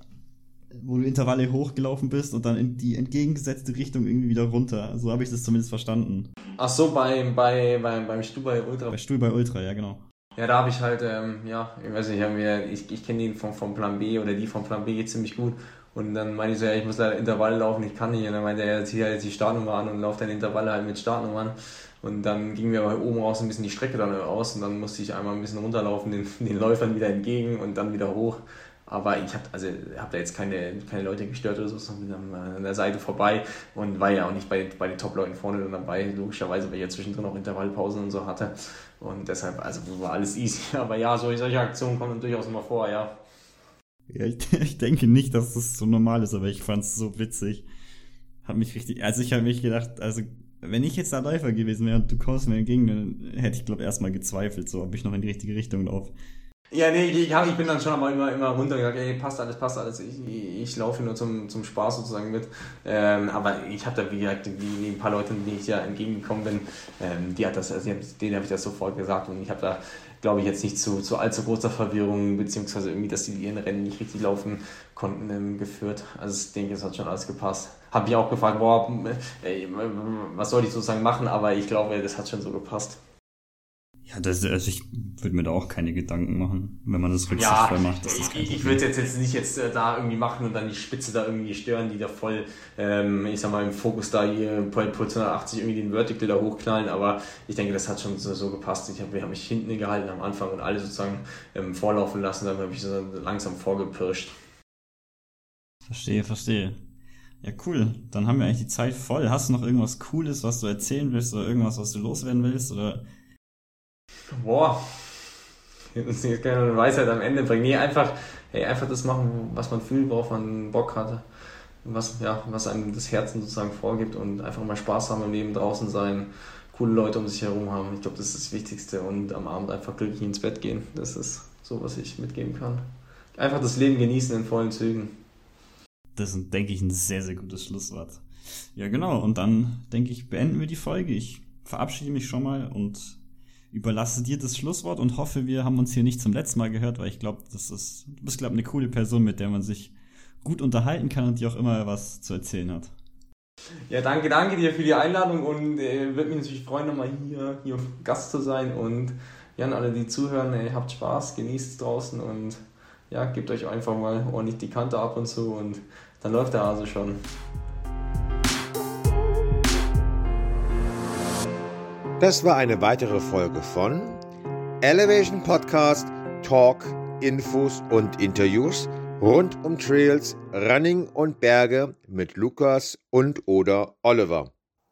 Speaker 3: wo du Intervalle hochgelaufen bist und dann in die entgegengesetzte Richtung irgendwie wieder runter. So habe ich das zumindest verstanden.
Speaker 1: Ach so, bei, bei, bei, beim Stuhl bei Ultra.
Speaker 3: Bei Stuhl bei Ultra, ja, genau.
Speaker 1: Ja, da habe ich halt, ähm, ja, ich weiß nicht, ich, ich, ich kenne den vom, vom Plan B oder die vom Plan B ziemlich gut und dann meinte ich so, ja, ich muss leider Intervall laufen, ich kann nicht. Und dann meinte er, zieh halt die Startnummer an und lauft dann Intervalle halt mit Startnummern. Und dann ging mir aber oben raus ein bisschen die Strecke dann aus und dann musste ich einmal ein bisschen runterlaufen, den, den Läufern wieder entgegen und dann wieder hoch. Aber ich habe also hab da jetzt keine, keine Leute gestört oder so, sondern bin an der Seite vorbei und war ja auch nicht bei, bei den Top-Leuten vorne dann dabei, logischerweise, weil ich ja zwischendrin auch Intervallpausen und so hatte. Und deshalb, also war alles easy. Aber ja, solche Aktionen kommen durchaus immer vor, ja.
Speaker 3: Ja, ich, ich denke nicht, dass das so normal ist, aber ich fand es so witzig. Hab mich richtig, also ich habe mich gedacht, also wenn ich jetzt da Läufer gewesen wäre und du kommst mir entgegen, dann hätte ich glaube erstmal gezweifelt, so ob ich noch in die richtige Richtung laufe.
Speaker 1: Ja, nee, ich, hab, ich bin dann schon aber immer, immer runter gesagt, ey, passt alles, passt alles. Ich, ich, ich laufe nur zum, zum Spaß sozusagen mit. Ähm, aber ich habe da, wie gesagt, wie, ein paar Leute, denen ich ja entgegengekommen bin, ähm, die hat das, also denen habe ich das sofort gesagt und ich habe da glaube ich, jetzt nicht zu, zu allzu großer Verwirrung, beziehungsweise irgendwie, dass die ihren Rennen nicht richtig laufen konnten, ähm, geführt. Also ich denke, es hat schon alles gepasst. Habe mich auch gefragt, boah, ey, was soll ich sozusagen machen, aber ich glaube, das hat schon so gepasst.
Speaker 3: Ja, das, also ich würde mir da auch keine Gedanken machen, wenn man das rücksichtsvoll
Speaker 1: ja,
Speaker 3: macht.
Speaker 1: Das ich ich würde jetzt, jetzt nicht jetzt äh, da irgendwie machen und dann die Spitze da irgendwie stören, die da voll, ähm, ich sag mal, im Fokus da hier Puls 180 irgendwie den Vertical da hochknallen, aber ich denke, das hat schon so, so gepasst. Ich habe hab mich hinten gehalten am Anfang und alle sozusagen ähm, vorlaufen lassen, dann habe ich so langsam vorgepirscht.
Speaker 3: Verstehe, verstehe. Ja, cool. Dann haben wir eigentlich die Zeit voll. Hast du noch irgendwas Cooles, was du erzählen willst oder irgendwas, was du loswerden willst? Oder
Speaker 1: Boah, das ist keine Weisheit am Ende bringen. Nee, einfach, hey, einfach das machen, was man fühlt, worauf man Bock hat. Was, ja, was einem das Herzen sozusagen vorgibt und einfach mal Spaß haben im Leben, draußen sein, coole Leute um sich herum haben. Ich glaube, das ist das Wichtigste und am Abend einfach glücklich ins Bett gehen. Das ist so, was ich mitgeben kann. Einfach das Leben genießen in vollen Zügen.
Speaker 3: Das ist, denke ich, ein sehr, sehr gutes Schlusswort. Ja, genau. Und dann, denke ich, beenden wir die Folge. Ich verabschiede mich schon mal und überlasse dir das Schlusswort und hoffe, wir haben uns hier nicht zum letzten Mal gehört, weil ich glaube, das ist, du bist, glaube eine coole Person, mit der man sich gut unterhalten kann und die auch immer was zu erzählen hat.
Speaker 1: Ja, danke, danke dir für die Einladung und äh, würde mich natürlich freuen, nochmal hier, hier Gast zu sein und ja, an alle, die zuhören, ey, habt Spaß, genießt es draußen und ja, gebt euch einfach mal ordentlich die Kante ab und zu und dann läuft der Hase schon.
Speaker 2: Das war eine weitere Folge von Elevation Podcast, Talk, Infos und Interviews rund um Trails, Running und Berge mit Lukas und oder Oliver.